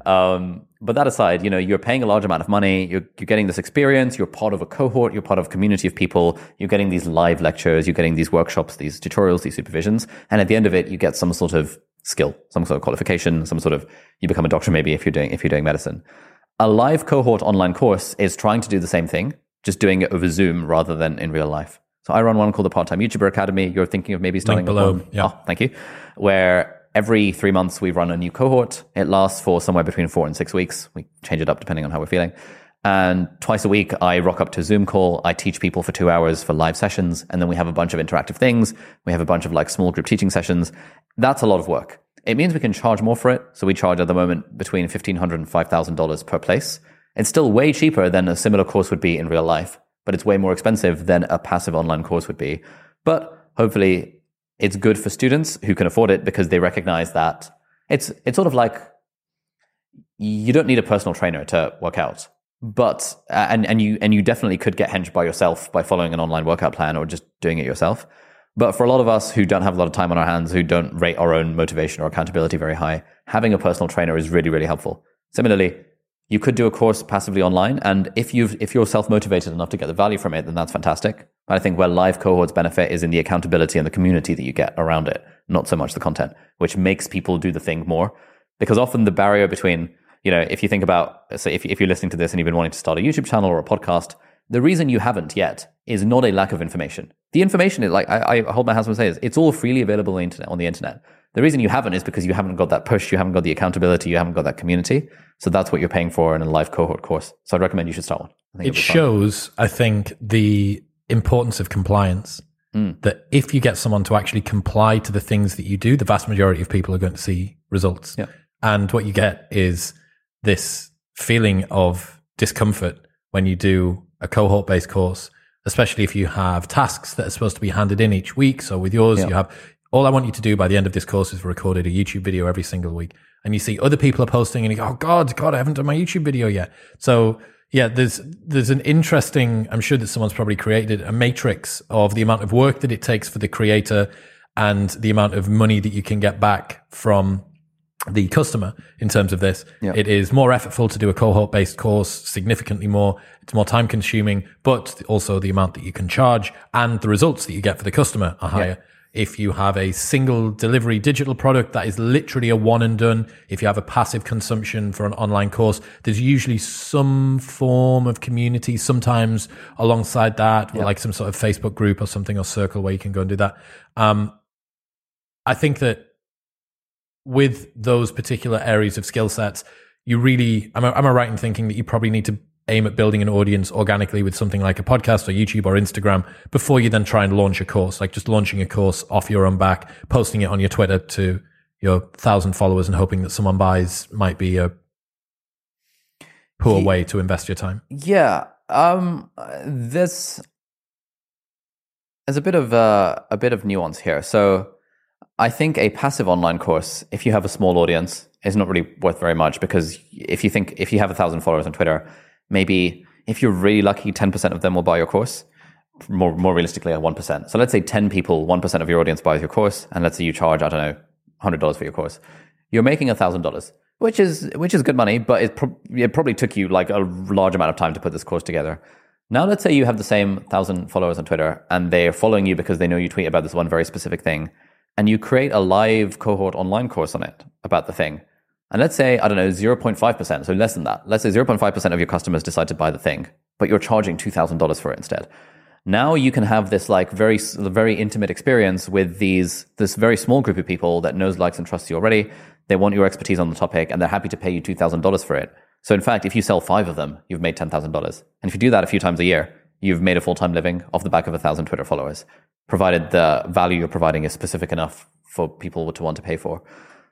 um, but that aside, you know, you're paying a large amount of money. You're, you're getting this experience. You're part of a cohort. You're part of a community of people. You're getting these live lectures. You're getting these workshops, these tutorials, these supervisions. And at the end of it, you get some sort of skill, some sort of qualification, some sort of, you become a doctor maybe if you're doing, if you're doing medicine. A live cohort online course is trying to do the same thing, just doing it over Zoom rather than in real life. So I run one called the Part Time YouTuber Academy. You're thinking of maybe starting Link below, one. yeah. Oh, thank you. Where every three months we run a new cohort. It lasts for somewhere between four and six weeks. We change it up depending on how we're feeling. And twice a week, I rock up to a Zoom call. I teach people for two hours for live sessions. And then we have a bunch of interactive things. We have a bunch of like small group teaching sessions. That's a lot of work. It means we can charge more for it. So we charge at the moment between $1,500 and $5,000 per place. It's still way cheaper than a similar course would be in real life, but it's way more expensive than a passive online course would be. But hopefully it's good for students who can afford it because they recognize that it's, it's sort of like you don't need a personal trainer to work out. But uh, and and you and you definitely could get hinged by yourself by following an online workout plan or just doing it yourself. But for a lot of us who don't have a lot of time on our hands, who don't rate our own motivation or accountability very high, having a personal trainer is really, really helpful. Similarly, you could do a course passively online, and if you've if you're self motivated enough to get the value from it, then that's fantastic. But I think where live cohorts benefit is in the accountability and the community that you get around it, not so much the content, which makes people do the thing more. Because often the barrier between you know, if you think about, say, if, if you're listening to this and you've been wanting to start a YouTube channel or a podcast, the reason you haven't yet is not a lack of information. The information is like, I, I hold my hands and say this, it's all freely available on the, internet, on the internet. The reason you haven't is because you haven't got that push, you haven't got the accountability, you haven't got that community. So that's what you're paying for in a live cohort course. So I'd recommend you should start one. I think It shows, I think, the importance of compliance. Mm. That if you get someone to actually comply to the things that you do, the vast majority of people are going to see results. Yeah. And what you get is this feeling of discomfort when you do a cohort based course, especially if you have tasks that are supposed to be handed in each week. So with yours, Yeah. you have all I want you to do by the end of this course is recorded a YouTube video every single week. And you see other people are posting and you go, Oh God, God, I haven't done my YouTube video yet. So yeah, there's there's an interesting, I'm sure that someone's probably created a matrix of the amount of work that it takes for the creator and the amount of money that you can get back from the customer in terms of this. Yeah. It is more effortful to do a cohort based course, significantly more. It's more time consuming, but also the amount that you can charge and the results that you get for the customer are higher. If you have a single delivery digital product that is literally a one and done, if you have a passive consumption for an online course, there's usually some form of community, sometimes alongside that, like some sort of Facebook group or something or circle where you can go and do that. Um, I think that with those particular areas of skill sets, you really, am I, am I right in thinking that you probably need to aim at building an audience organically with something like a podcast or YouTube or Instagram before you then try and launch a course, like just launching a course off your own back, posting it on your Twitter to your thousand followers and hoping that someone buys might be a poor way to invest your time. Yeah, um, there's there's a bit of uh, a bit of nuance here. So I think a passive online course, if you have a small audience, is not really worth very much because if you think if you have a thousand followers on Twitter, maybe if you're really lucky, ten percent of them will buy your course. More more realistically, one percent. So let's say ten people, one percent of your audience buys your course, and let's say you charge I don't know hundred dollars for your course. You're making a thousand dollars, which is which is good money, but it, pro- it probably took you like a large amount of time to put this course together. Now, let's say you have the same thousand followers on Twitter, and they're following you because they know you tweet about this one very specific thing, and you create a live cohort online course on it about the thing. And let's say, I don't know, 0.5%, so less than that. Let's say 0.5% of your customers decide to buy the thing, but you're charging $2,000 for it instead. Now you can have this like very, very intimate experience with these, this very small group of people that knows, likes, and trusts you already. They want your expertise on the topic and they're happy to pay you $2,000 for it. So in fact, if you sell five of them, you've made $10,000. And if you do that a few times a year, you've made a full time living off the back of a thousand Twitter followers, provided the value you're providing is specific enough for people to want to pay for.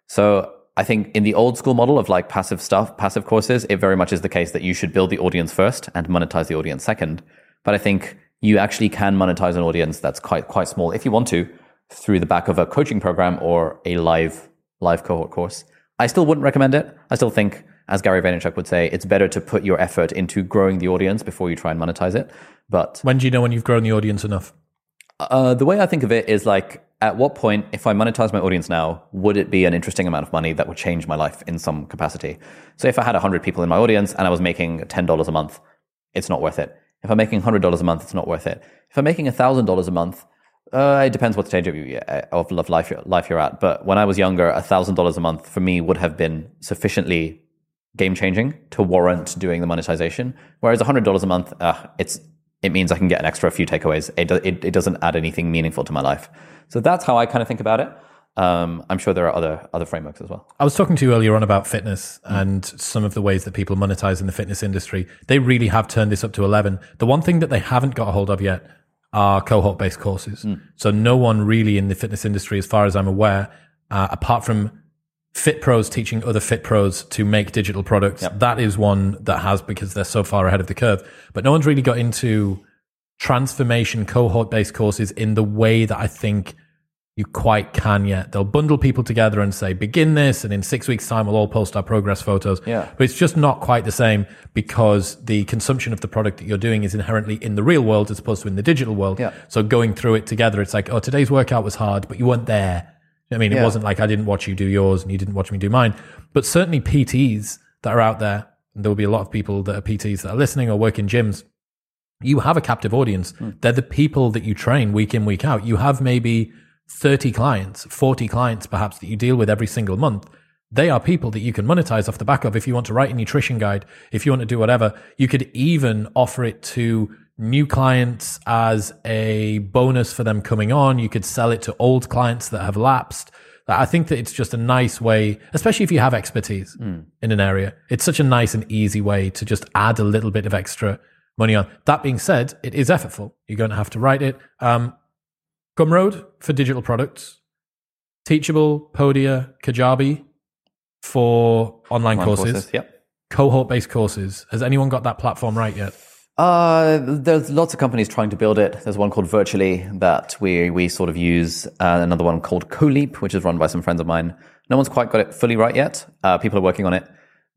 So I think in the old school model of like passive stuff, passive courses, it very much is the case that you should build the audience first and monetize the audience second. But I think you actually can monetize an audience that's quite quite small if you want to through the back of a coaching program or a live live cohort course. I still wouldn't recommend it. I still think, as Gary Vaynerchuk would say, it's better to put your effort into growing the audience before you try and monetize it. But When do you know when you've grown the audience enough? uh, the way I think of it is like, at what point, if I monetize my audience now, would it be an interesting amount of money that would change my life in some capacity? So if I had 100 people in my audience and I was making $10 a month, it's not worth it. If I'm making $100 a month, it's not worth it. If I'm making $1,000 a month, uh, it depends what stage of, you, of life, life you're at. But when I was younger, $1,000 a month for me would have been sufficiently game changing to warrant doing the monetization. Whereas $100 a month, uh, it's it means I can get an extra few takeaways. It, do, it, it doesn't add anything meaningful to my life. So that's how I kind of think about it. Um, I'm sure there are other other frameworks as well. I was talking to you earlier on about fitness and some of the ways that people monetize in the fitness industry. They really have turned this up to 11. The one thing that they haven't got a hold of yet are cohort based courses. So no one really in the fitness industry, as far as I'm aware, uh, apart from fit pros teaching other fit pros to make digital products, that is one that has because they're so far ahead of the curve. But no one's really got into transformation cohort based courses in the way that I think you quite can yet. They'll bundle people together and say, begin this, and in six weeks' time, we'll all post our progress photos. Yeah. But it's just not quite the same because the consumption of the product that you're doing is inherently in the real world as opposed to in the digital world. Yeah. So going through it together, it's like, oh, today's workout was hard, but you weren't there. I mean, it wasn't like I didn't watch you do yours and you didn't watch me do mine. But certainly PTs that are out there, and there will be a lot of people that are PTs that are listening or work in gyms you have a captive audience. Hmm. They're the people that you train week in, week out. You have maybe 30 clients, 40 clients perhaps that you deal with every single month. They are people that you can monetize off the back of. If you want to write a nutrition guide, if you want to do whatever, you could even offer it to new clients as a bonus for them coming on. You could sell it to old clients that have lapsed. I think that it's just a nice way, especially if you have expertise in an area. It's such a nice and easy way to just add a little bit of extra money on. That being said, it is effortful. You're going to have to write it. Um, Gumroad for digital products, Teachable, Podia, Kajabi for online, Online courses, Yep. cohort based courses. Has anyone got that platform right yet? Uh, there's lots of companies trying to build it. There's one called Virtually that we we sort of use. Uh, another one called CoLeap, which is run by some friends of mine. No one's quite got it fully right yet. Uh, people are working on it.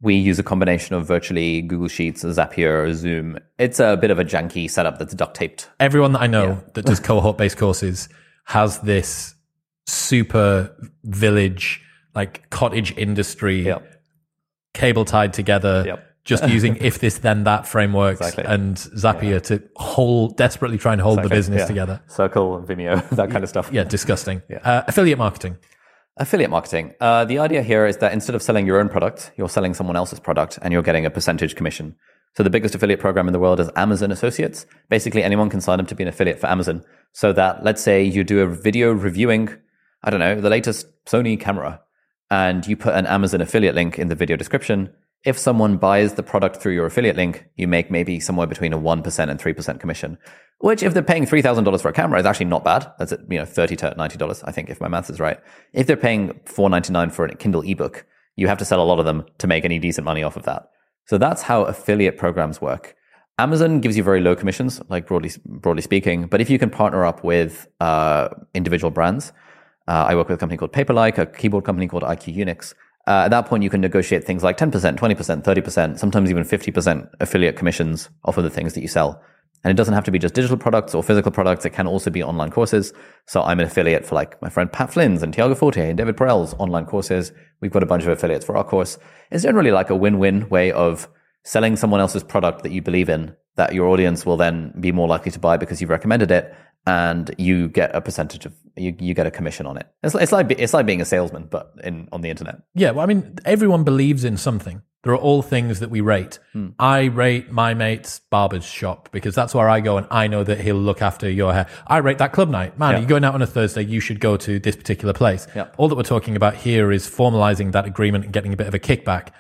We use a combination of Virtually, Google Sheets, Zapier, Zoom. It's a bit of a janky setup that's duct taped. Everyone that I know that does cohort based courses has this super village, like cottage industry, Yep. cable tied together. Yep. Just using if this then that frameworks Exactly. and Zapier to hold desperately try and hold the business Yeah. together. Circle, and Vimeo, that kind of stuff. Yeah, disgusting. Uh, affiliate marketing. Affiliate marketing. Uh, the idea here is that instead of selling your own product, you're selling someone else's product and you're getting a percentage commission. So the biggest affiliate program in the world is Amazon Associates. Basically, anyone can sign up to be an affiliate for Amazon. So that, let's say you do a video reviewing, I don't know, the latest Sony camera, and you put an Amazon affiliate link in the video description. If someone buys the product through your affiliate link, you make maybe somewhere between a 1% and 3% commission, which if they're paying $3,000 for a camera is actually not bad. That's, you know, 30 to $90, I think, if my maths is right. If they're paying $4.99 for a Kindle ebook, you have to sell a lot of them to make any decent money off of that. So that's how affiliate programs work. Amazon gives you very low commissions, like broadly broadly speaking. But if you can partner up with uh, individual brands, uh, I work with a company called Paperlike, a keyboard company called IQUNIX. Uh, at that point, you can negotiate things like 10%, 20%, 30%, sometimes even 50% affiliate commissions off of the things that you sell. And it doesn't have to be just digital products or physical products. It can also be online courses. So I'm an affiliate for like my friend Pat Flynn's and Tiago Forte and David Perell's online courses. We've got a bunch of affiliates for our course. It's generally like a win-win way of selling someone else's product that you believe in that your audience will then be more likely to buy because you've recommended it and you get a percentage of you, you get a commission on it. It's, it's like it's like being a salesman but in on the internet. Yeah, well, I mean, everyone believes in something. There are all things that we rate. Hmm. I rate my mate's barber's shop because that's where I go and I know that he'll look after your hair. I rate that club night. Man, Yeah. you're going out on a Thursday, you should go to this particular place. Yeah. All that we're talking about here is formalizing that agreement and getting a bit of a kickback.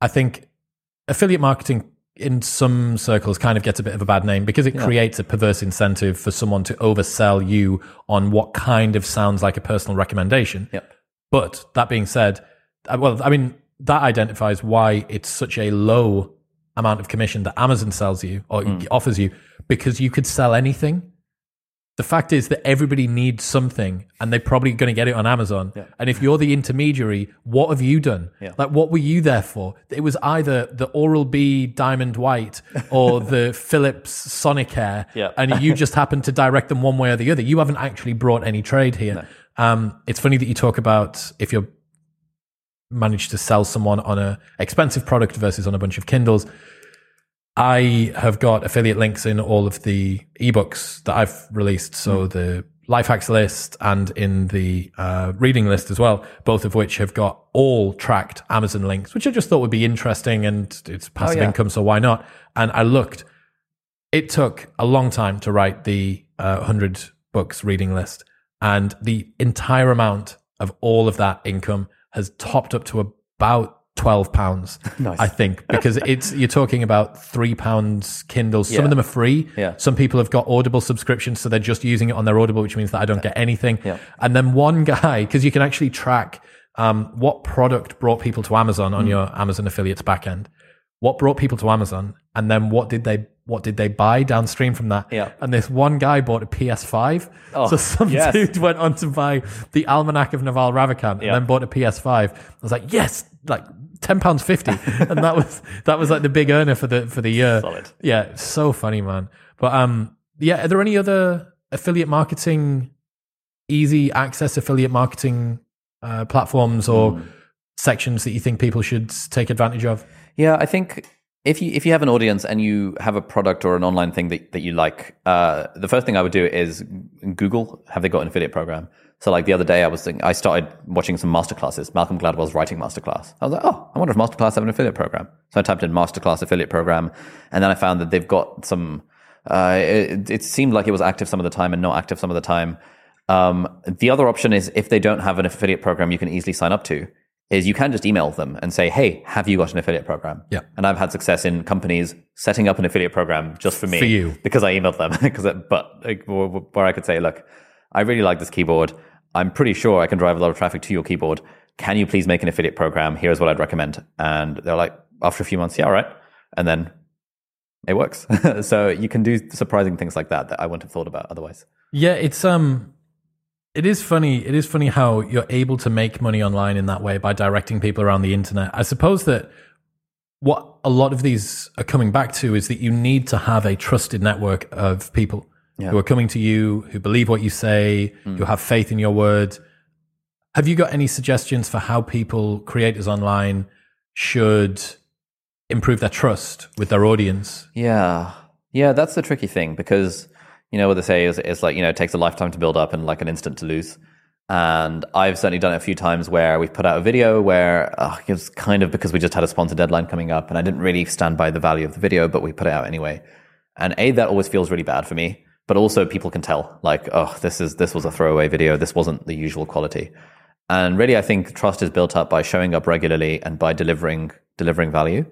I think affiliate marketing in some circles kind of gets a bit of a bad name because it creates a perverse incentive for someone to oversell you on what kind of sounds like a personal recommendation. Yep. But that being said, uh, well, I mean, that identifies why it's such a low amount of commission that Amazon sells you or offers you because you could sell anything. The fact is that everybody needs something and they're probably going to get it on Amazon. And if you're the intermediary, what have you done? Yeah. Like, what were you there for? It was either the Oral B Diamond White or the Philips Sonicare. Yeah. And you just happened to direct them one way or the other. You haven't actually brought any trade here. Um, it's funny that you talk about if you're managed to sell someone on a expensive product versus on a bunch of Kindles. I have got affiliate links in all of the ebooks that I've released. So the life hacks list and in the uh, reading list as well, both of which have got all tracked Amazon links, which I just thought would be interesting and it's passive yeah. income. So why not? And I looked, it took a long time to write the uh, 100 books reading list and the entire amount of all of that income has topped up to about 12 pounds Nice. i think because it's you're talking about three pounds kindles some Yeah. of them are free Yeah. some people have got audible subscriptions so they're just using it on their audible which means that i don't get anything Yeah. and then one guy because you can actually track um, what product brought people to amazon Mm. on your amazon affiliates backend what brought people to amazon and then what did they what did they buy downstream from that Yeah. and this one guy bought a ps5 Oh, so some yes. dude went on to buy the almanac of naval ravikant and Yeah. then bought a ps5 i was like yes like 10 pounds 50 and that was that was like the big earner for the for the year Solid. yeah so funny man but um yeah are there any other affiliate marketing easy access affiliate marketing uh, platforms or Hmm. sections that you think people should take advantage of Yeah, I think if you if you have an audience and you have a product or an online thing that, that you like, uh, the first thing I would do is Google have they got an affiliate program. So like the other day, I was thinking, I started watching some masterclasses. Malcolm Gladwell's writing masterclass. I was like, oh, I wonder if masterclass have an affiliate program. So I typed in masterclass affiliate program, and then I found that they've got some. Uh, it, it seemed like it was active some of the time and not active some of the time. Um, the other option is if they don't have an affiliate program, you can easily sign up to. Is you can just email them and say, "Hey, have you got an affiliate program?" Yeah. And I've had success in companies setting up an affiliate program just for me, For you. because I emailed them. Because, but like, where where I could say, "Look, I really like this keyboard. I'm pretty sure I can drive a lot of traffic to your keyboard. Can you please make an affiliate program? Here's what I'd recommend." And they're like, after a few months, "Yeah, all right." And then it works. so you can do surprising things like that that I wouldn't have thought about otherwise. Yeah, it's um it is funny. It is funny how you're able to make money online in that way by directing people around the internet. I suppose that what a lot of these are coming back to is that you need to have a trusted network of people who are coming to you, who believe what you say, who have faith in your word. Have you got any suggestions for how people, creators online, should improve their trust with their audience? Yeah. Yeah, that's the tricky thing because, you know, what they say is, is like, you know, it takes a lifetime to build up and like an instant to lose. And I've certainly done it a few times where we've put out a video where uh, it was kind of because we just had a sponsor deadline coming up and I didn't really stand by the value of the video, but we put it out anyway. And A, that always feels really bad for me, but also people can tell like, oh, this is, this was a throwaway video. This wasn't the usual quality. And really, I think trust is built up by showing up regularly and by delivering, delivering value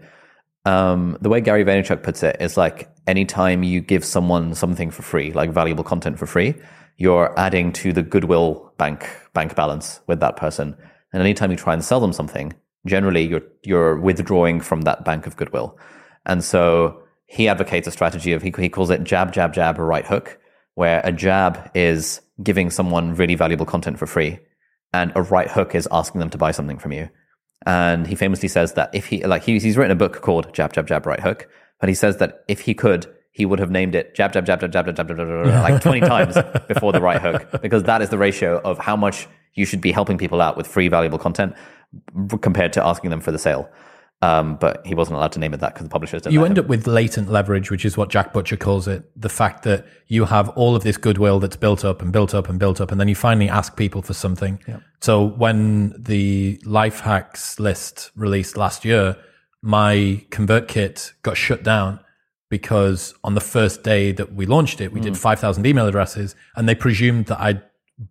um, the way Gary Vaynerchuk puts it is like anytime you give someone something for free, like valuable content for free, you're adding to the goodwill bank bank balance with that person. And anytime you try and sell them something, generally you're you're withdrawing from that bank of goodwill. And so he advocates a strategy of he, he calls it jab jab jab right hook, where a jab is giving someone really valuable content for free, and a right hook is asking them to buy something from you. And he famously says that if he, like, he's, he's written a book called Jab, Jab, Jab, Right Hook, but he says that if he could, he would have named it Jab, Jab, Jab, Jab, Jab, Jab, Jab, Jab, Jab, Jab, like 20 times before the right hook, because that is the ratio of how much you should be helping people out with free, valuable content compared to asking them for the sale. Um, but he wasn't allowed to name it that because the publishers didn't. You let end him. up with latent leverage, which is what Jack Butcher calls it. The fact that you have all of this goodwill that's built up and built up and built up, and then you finally ask people for something. So when the life hacks list released last year, my ConvertKit got shut down because on the first day that we launched it, we did 5,000 email addresses and they presumed that I'd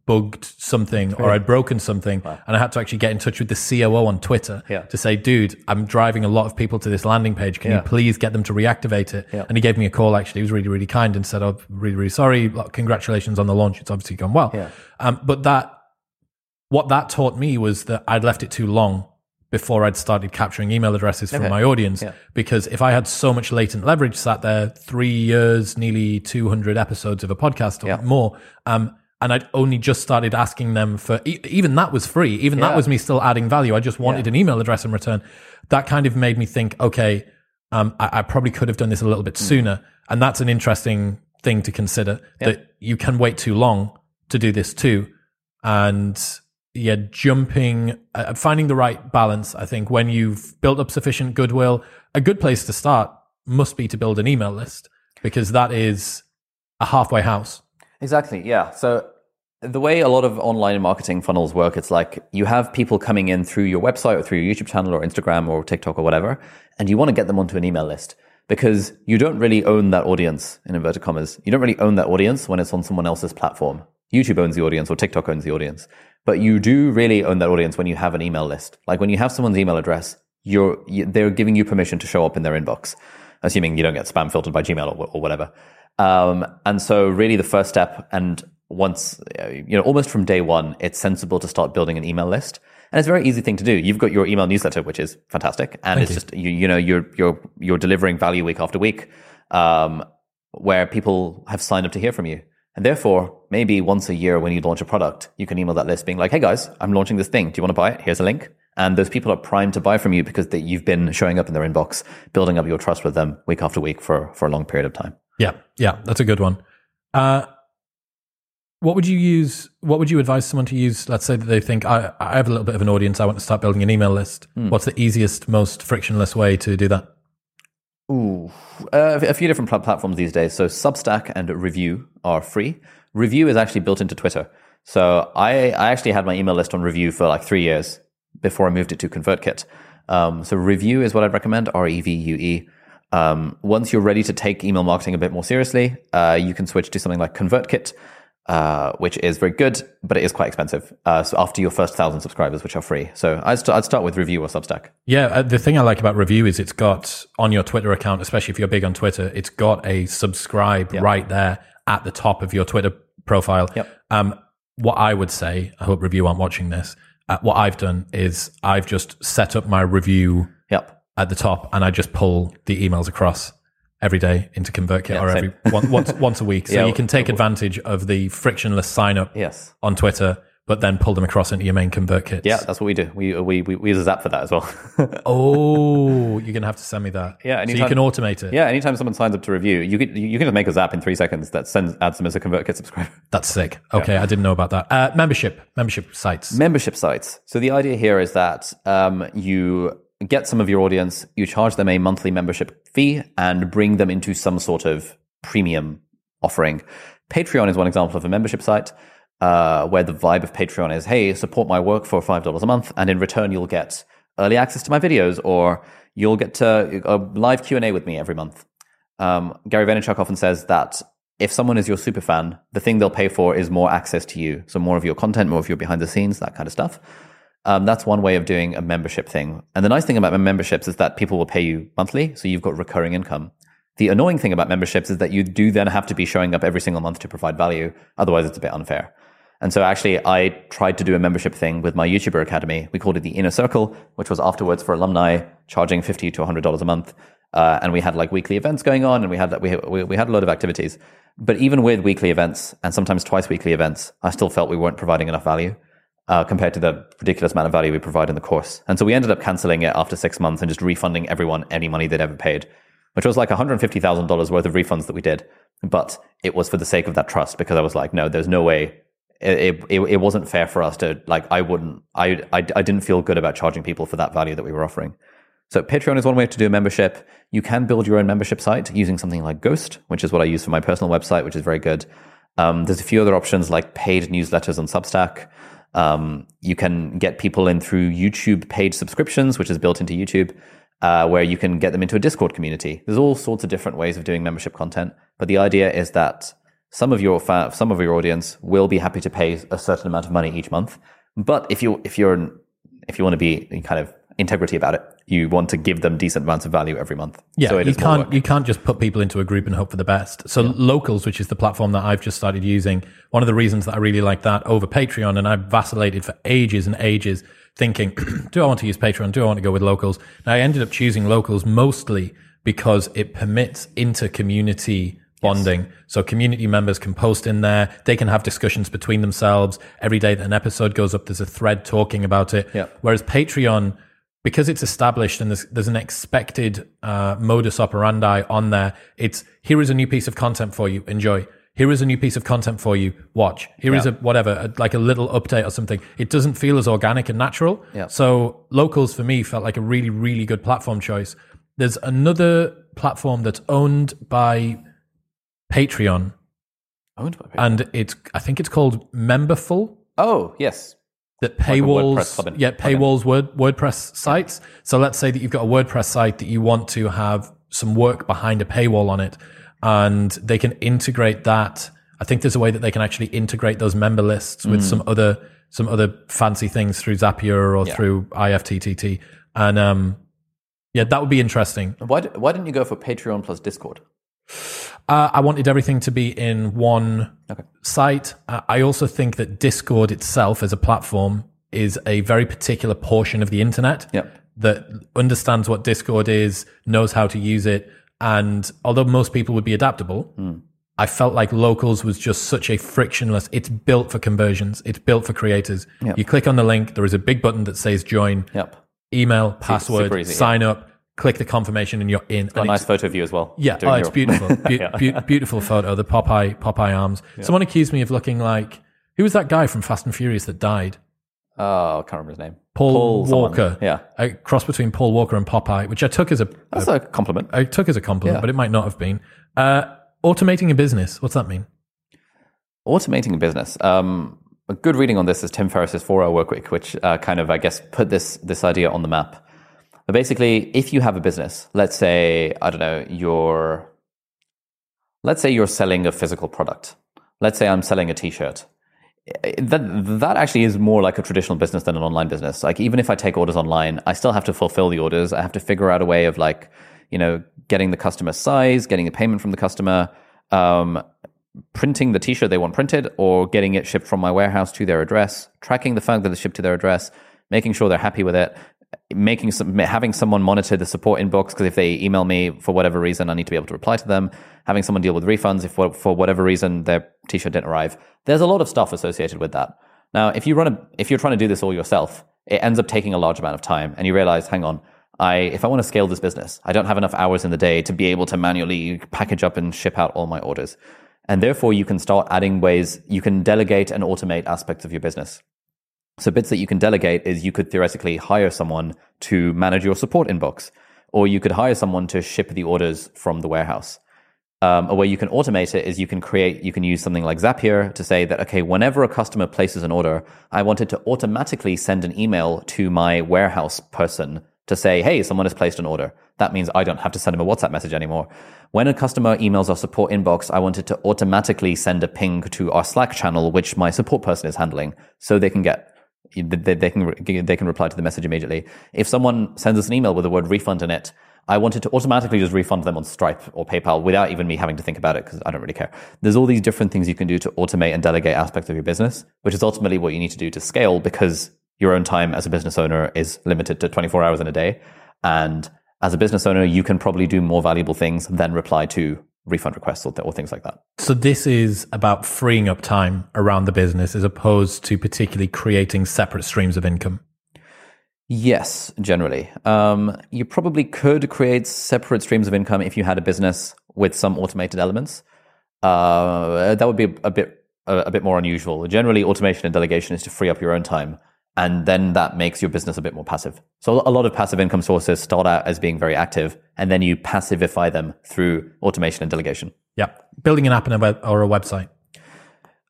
bugged something or I'd broken something and I had to actually get in touch with the COO on Twitter Yeah. to say, dude, I'm driving a lot of people to this landing page. Can Yeah. you please get them to reactivate it? Yeah. And he gave me a call actually. He was really, really kind and said, I'm Oh, really, really sorry. Congratulations on the launch. It's obviously gone well. Um, but that, what that taught me was that I'd left it too long before I'd started capturing email addresses from Okay. my audience. Yeah. Because if I had so much latent leverage sat there, three years, nearly 200 episodes of a podcast or Yeah. more, um, and I'd only just started asking them for, e- even that was free. Even that was me still adding value. I just wanted Yeah. an email address in return. That kind of made me think, okay, um, I, I probably could have done this a little bit sooner. And that's an interesting thing to consider that you can wait too long to do this too. And yeah, jumping, uh, finding the right balance. I think when you've built up sufficient goodwill, a good place to start must be to build an email list because that is a halfway house. Exactly. Yeah. So the way a lot of online marketing funnels work, it's like you have people coming in through your website or through your YouTube channel or Instagram or TikTok or whatever, and you want to get them onto an email list because you don't really own that audience in inverted commas. You don't really own that audience when it's on someone else's platform. YouTube owns the audience or TikTok owns the audience, but you do really own that audience when you have an email list. Like when you have someone's email address, you're, they're giving you permission to show up in their inbox, assuming you don't get spam filtered by Gmail or, or whatever. Um, and so really the first step and once, uh, you know, almost from day one, it's sensible to start building an email list. And it's a very easy thing to do. You've got your email newsletter, which is fantastic. And it's just, you, you know, you're, you're, you're delivering value week after week, um, where people have signed up to hear from you. And therefore, maybe once a year when you launch a product, you can email that list being like, Hey guys, I'm launching this thing. Do you want to buy it? Here's a link. And those people are primed to buy from you because they, you've been showing up in their inbox, building up your trust with them week after week for, for a long period of time. Yeah, yeah, that's a good one. Uh, what would you use? What would you advise someone to use? Let's say that they think I, I have a little bit of an audience. I want to start building an email list. What's the easiest, most frictionless way to do that? Ooh, uh, a few different pl- platforms these days. So Substack and Revue are free. Revue is actually built into Twitter. So I, I actually had my email list on Revue for like three years before I moved it to ConvertKit. Um, so Revue is what I'd recommend. R E V U E. Um, once you're ready to take email marketing a bit more seriously, uh, you can switch to something like ConvertKit, uh, which is very good, but it is quite expensive. Uh, so after your first thousand subscribers, which are free. So I'd, st- I'd start with Revue or Substack. Yeah, uh, the thing I like about Revue is it's got on your Twitter account, especially if you're big on Twitter, it's got a subscribe right there at the top of your Twitter profile. Yep. Um, what I would say, I hope Revue aren't watching this. Uh, what I've done is I've just set up my Revue Yep. at the top and I just pull the emails across every day into ConvertKit or every one, once once a week. So Yeah, you can take advantage of the frictionless sign up Yes. on Twitter, but then pull them across into your main ConvertKit. Yeah, that's what we do. We, we, we, we use a Zap for that as well. Oh, you're gonna have to send me that. Yeah, so you can automate it. Yeah, anytime someone signs up to Revue, you can you can just make a zap in three seconds that sends adds them as a ConvertKit subscriber. That's sick. Okay, I didn't know about that. Uh, membership, membership sites. Membership sites. So the idea here is that um, you get some of your audience, you charge them a monthly membership fee, and bring them into some sort of premium offering. Patreon is one example of a membership site. Uh, where the vibe of Patreon is, hey, support my work for five dollars a month, and in return you'll get early access to my videos, or you'll get to a live Q and A with me every month. Um, Gary Vaynerchuk often says that if someone is your super fan, the thing they'll pay for is more access to you. So more of your content, more of your behind the scenes, that kind of stuff. Um, that's one way of doing a membership thing. And the nice thing about memberships is that people will pay you monthly. So you've got recurring income. The annoying thing about memberships is that you do then have to be showing up every single month to provide value. Otherwise, it's a bit unfair. And so actually, I tried to do a membership thing with my YouTuber Academy. We called it the Inner Circle, which was afterwards for alumni charging 50 to $100 a month. Uh, and we had like weekly events going on and we had, we, we, we had a lot of activities. But even with weekly events and sometimes twice weekly events, I still felt we weren't providing enough value. Uh, compared to the ridiculous amount of value we provide in the course. And so we ended up canceling it after six months and just refunding everyone any money they'd ever paid, which was like $150,000 worth of refunds that we did. But it was for the sake of that trust because I was like, no, there's no way. It, it, it wasn't fair for us to like, I wouldn't, I, I, I didn't feel good about charging people for that value that we were offering. So Patreon is one way to do a membership. You can build your own membership site using something like Ghost, which is what I use for my personal website, which is very good. Um, there's a few other options like paid newsletters on Substack. Um, you can get people in through YouTube paid subscriptions, which is built into YouTube, uh, where you can get them into a Discord community. There's all sorts of different ways of doing membership content, but the idea is that some of your fa- some of your audience will be happy to pay a certain amount of money each month. But if you if you're if you want to be kind of integrity about it, you want to give them decent amounts of value every month. Yeah, so it you is can't you can't just put people into a group and hope for the best. So locals, which is the platform that I've just started using, one of the reasons that I really like that over Patreon, and I've vacillated for ages and ages, thinking, do I want to use Patreon? Do I want to go with locals? And I ended up choosing locals mostly because it permits inter community bonding. So community members can post in there. They can have discussions between themselves. Every day that an episode goes up, there's a thread talking about it. Yeah. Whereas Patreon, because it's established and there's, there's an expected uh, modus operandi on there, it's here is a new piece of content for you. Enjoy. Here is a new piece of content for you. Watch. Here is a whatever, a, like a little update or something. It doesn't feel as organic and natural. Yeah. So locals for me felt like a really, really good platform choice. There's another platform that's owned by Patreon, Owned by people. and it's I think it's called Memberful oh yes, that Like paywalls WordPress yeah paywalls word WordPress sites. So let's say that you've got a WordPress site that you want to have some work behind a paywall on it, and they can integrate that. I think there's a way that they can actually integrate those member lists with Mm. some other some other fancy things through Zapier or through IFTTT, and um, yeah, that would be interesting. why why didn't you go for Patreon plus Discord? Uh, I wanted everything to be in one Okay. site. Uh, I also think that Discord itself as a platform is a very particular portion of the internet Yep. that understands what Discord is, knows how to use it. And although most people would be adaptable, Hmm. I felt like locals was just such a frictionless, it's built for conversions. It's built for creators. Yep. You click on the link. There is a big button that says join, Yep. email, password, easy, yeah. sign up, click the confirmation and you're in. A nice photo of you as well. yeah, oh, it's beautiful, Be- Yeah. be- beautiful photo. The Popeye Popeye arms. Someone accused me of looking like who was that guy from Fast and Furious that died? Oh, I can't remember his name. Paul, someone. Walker. Yeah, a cross between Paul Walker and Popeye, which I took as a that's a compliment. I took as a compliment, Yeah. but it might not have been. Uh, automating a business. What's that mean? Automating a business. Um, a good reading on this is Tim Ferriss's Four Hour Work Week, which uh, kind of, I guess, put this this idea on the map. But basically, if you have a business, let's say, I don't know, you're, let's say you're selling a physical product. Let's say I'm selling a T-shirt. That that actually is more like a traditional business than an online business. Like even if I take orders online, I still have to fulfill the orders. I have to figure out a way of like, you know, getting the customer size, getting a payment from the customer, um, printing the t-shirt they want printed or getting it shipped from my warehouse to their address tracking the fact that it's shipped to their address making sure they're happy with it making some having someone monitor the support inbox because if they email me for whatever reason i need to be able to reply to them having someone deal with refunds if for, for whatever reason their t-shirt didn't arrive there's a lot of stuff associated with that now if you run a if you're trying to do this all yourself it ends up taking a large amount of time and you realize hang on I, if I want to scale this business, I don't have enough hours in the day to be able to manually package up and ship out all my orders. And therefore, you can start adding ways you can delegate and automate aspects of your business. So, bits that you can delegate is you could theoretically hire someone to manage your support inbox, or you could hire someone to ship the orders from the warehouse. Um, a way you can automate it is you can create, you can use something like Zapier to say that, okay, whenever a customer places an order, I wanted to automatically send an email to my warehouse person to say, hey, someone has placed an order. That means I don't have to send them a WhatsApp message anymore. When a customer emails our support inbox, I wanted to automatically send a ping to our Slack channel, which my support person is handling, so they can get they, they can they can reply to the message immediately. If someone sends us an email with the word refund in it, I wanted to automatically just refund them on Stripe or PayPal without even me having to think about it because I don't really care. There's all these different things you can do to automate and delegate aspects of your business, which is ultimately what you need to do to scale because your own time as a business owner is limited to 24 hours in a day. And as a business owner, you can probably do more valuable things than reply to refund requests or, or things like that. So this is about freeing up time around the business as opposed to particularly creating separate streams of income. Yes, generally. Um, you probably could create separate streams of income if you had a business with some automated elements. Uh, that would be a bit a, a bit more unusual. Generally, automation and delegation is to free up your own time, and then that makes your business a bit more passive. So a lot of passive income sources start out as being very active, and then you passivify them through automation and delegation. Yeah, building an app and a web, or a website.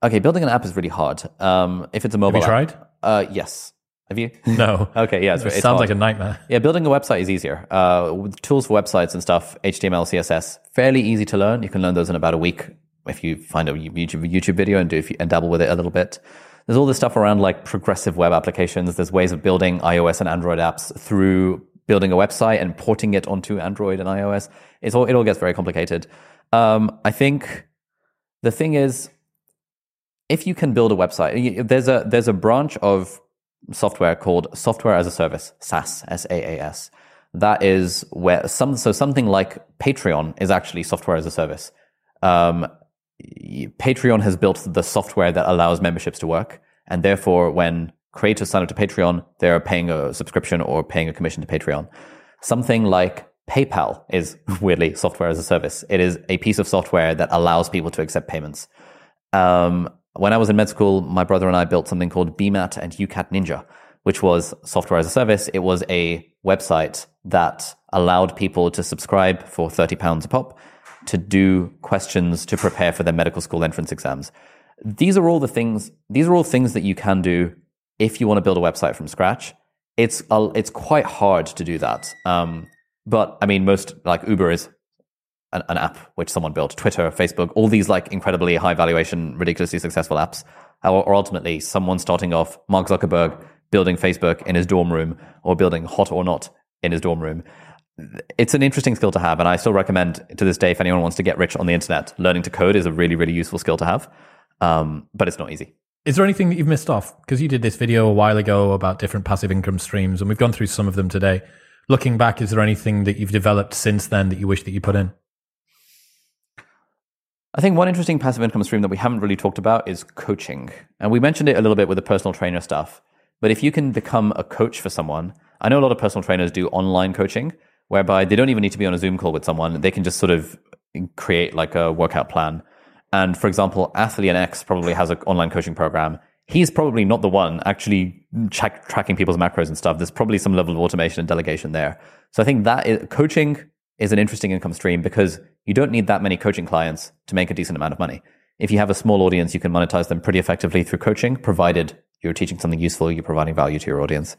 Okay, building an app is really hard. Um, if it's a mobile, Have you app- tried? Uh, yes. Have you? No. okay, yeah, it's, It it's sounds hard. like a nightmare. Yeah, building a website is easier. Uh, with tools for websites and stuff, HTML, CSS, fairly easy to learn. You can learn those in about a week. if you find a YouTube YouTube video and do if you, and dabble with it a little bit. There's all this stuff around like progressive web applications. There's ways of building iOS and Android apps through building a website and porting it onto Android and iOS. It's all it all gets very complicated. Um, I think the thing is, if you can build a website, there's a there's a branch of software called software as a service, SaaS, S A A S. That is where some so something like Patreon is actually software as a service. Um, Patreon has built the software that allows memberships to work, and therefore, when creators sign up to Patreon, they're paying a subscription or paying a commission to Patreon. Something like PayPal is weirdly software as a service. It is a piece of software that allows people to accept payments. Um, when I was in med school, my brother and I built something called BMAT and UCAT Ninja, which was software as a service. It was a website that allowed people to subscribe for 30 pounds a pop to do questions to prepare for their medical school entrance exams. These are all the things, these are all things that you can do if you want to build a website from scratch. It's, it's quite hard to do that. Um, but I mean, most like Uber is an, an, app which someone built, Twitter, Facebook, all these like incredibly high valuation, ridiculously successful apps, or ultimately someone starting off, Mark Zuckerberg building Facebook in his dorm room or building Hot or Not in his dorm room. It's an interesting skill to have, and I still recommend to this day if anyone wants to get rich on the internet, learning to code is a really, really useful skill to have. Um, but it's not easy. Is there anything that you've missed off? Because you did this video a while ago about different passive income streams, and we've gone through some of them today. Looking back, is there anything that you've developed since then that you wish that you put in? I think one interesting passive income stream that we haven't really talked about is coaching. And we mentioned it a little bit with the personal trainer stuff. But if you can become a coach for someone, I know a lot of personal trainers do online coaching, whereby they don't even need to be on a Zoom call with someone. They can just sort of create like a workout plan. And for example, Athlean X probably has an online coaching program. He's probably not the one actually tracking people's macros and stuff. There's probably some level of automation and delegation there. So I think that is, coaching is an interesting income stream because you don't need that many coaching clients to make a decent amount of money. If you have a small audience, you can monetize them pretty effectively through coaching, provided you're teaching something useful, you're providing value to your audience.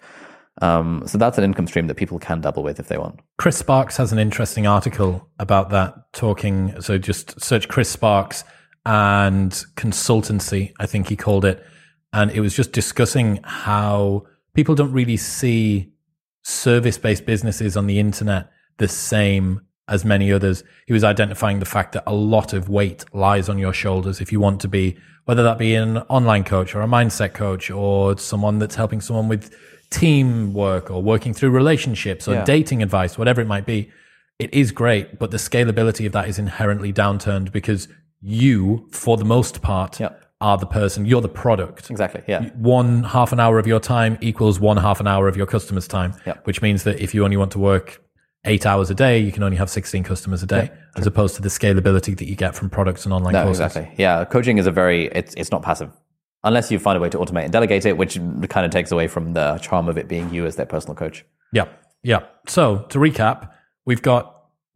Um, so that's an income stream that people can double with if they want. Chris Sparks has an interesting article about that, talking. So just search Chris Sparks and consultancy, I think he called it. And it was just discussing how people don't really see service based businesses on the internet the same as many others. He was identifying the fact that a lot of weight lies on your shoulders if you want to be, whether that be an online coach or a mindset coach or someone that's helping someone with teamwork or working through relationships or yeah. dating advice, whatever it might be. It is great, but the scalability of that is inherently downturned because you, for the most part, are the person. You're the product. Exactly. Yeah. One half an hour of your time equals one half an hour of your customer's time, which means that if you only want to work eight hours a day, you can only have 16 customers a day, yeah, as opposed to the scalability that you get from products and online no, courses. Exactly. Yeah. Coaching is a very, it's, it's not passive unless you find a way to automate and delegate it, which kind of takes away from the charm of it being you as their personal coach. Yeah. Yeah. So to recap, we've got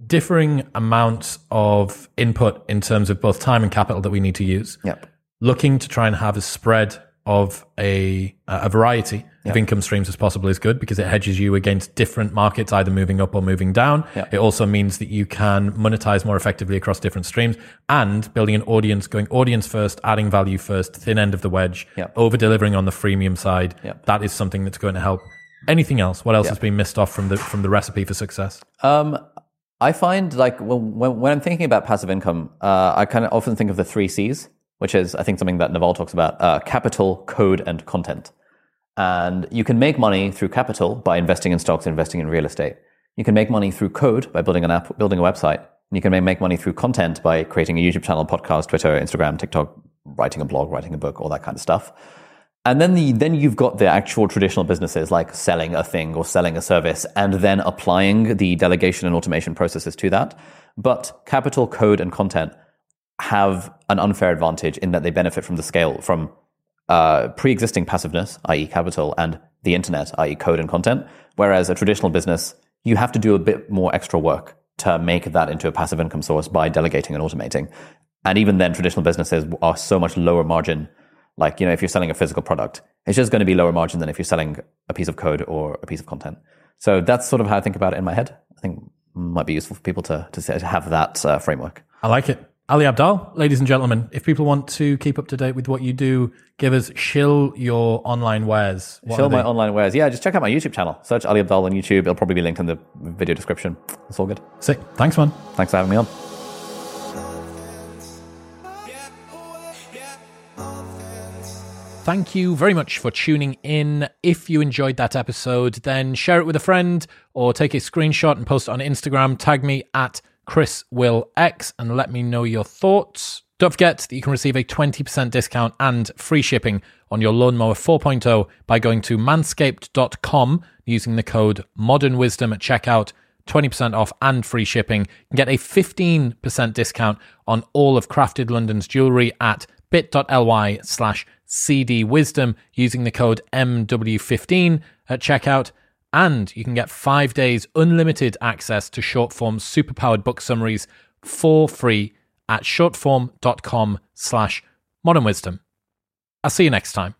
differing amounts of input in terms of both time and capital that we need to use. Yep. Looking to try and have a spread of a a variety of income streams as possible is good because it hedges you against different markets either moving up or moving down. It also means that you can monetize more effectively across different streams and building an audience, going audience first, adding value first, thin end of the wedge, over delivering on the freemium side. That is something that's going to help. Anything else? What else has been missed off from the from the recipe for success? Um, I find like when, when, I'm thinking about passive income, uh, I kind of often think of the three C's which is, I think, something that Naval talks about uh, capital, code, and content. And you can make money through capital by investing in stocks, investing in real estate. You can make money through code by building an app, building a website. And you can make money through content by creating a YouTube channel, podcast, Twitter, Instagram, TikTok, writing a blog, writing a book, all that kind of stuff. And then the, then you've got the actual traditional businesses like selling a thing or selling a service and then applying the delegation and automation processes to that. But capital, code, and content have an unfair advantage in that they benefit from the scale from uh, pre-existing passiveness, i.e., capital, and the internet, i.e., code and content. Whereas a traditional business, you have to do a bit more extra work to make that into a passive income source by delegating and automating. And even then, traditional businesses are so much lower margin. Like, you know, if you're selling a physical product, it's just going to be lower margin than if you're selling a piece of code or a piece of content. So that's sort of how I think about it in my head. I think might be useful for people to, to, to have that uh, framework. I like it. Ali Abdaal, ladies and gentlemen, if people want to keep up to date with what you do, give us shill your online wares. What are my online wares. Yeah, just check out my YouTube channel. Search Ali Abdaal on YouTube. It'll probably be linked in the video description. It's all good. Sick. Thanks, man. Thanks for having me on. Thank you very much for tuning in. If you enjoyed that episode, then share it with a friend or take a screenshot and post it on Instagram. Tag me at Chris Will X and let me know your thoughts. Don't forget that you can receive a 20% discount and free shipping on your lawnmower 4.0 by going to manscaped.com using the code Modern Wisdom at checkout. 20% off and free shipping. You get a 15% discount on all of Craftd London's jewelry at bit.ly slash cdwisdom using the code MW15 at checkout. And you can get five days unlimited access to Shortform superpowered book summaries for free at shortform.com slash modern wisdom. I'll see you next time.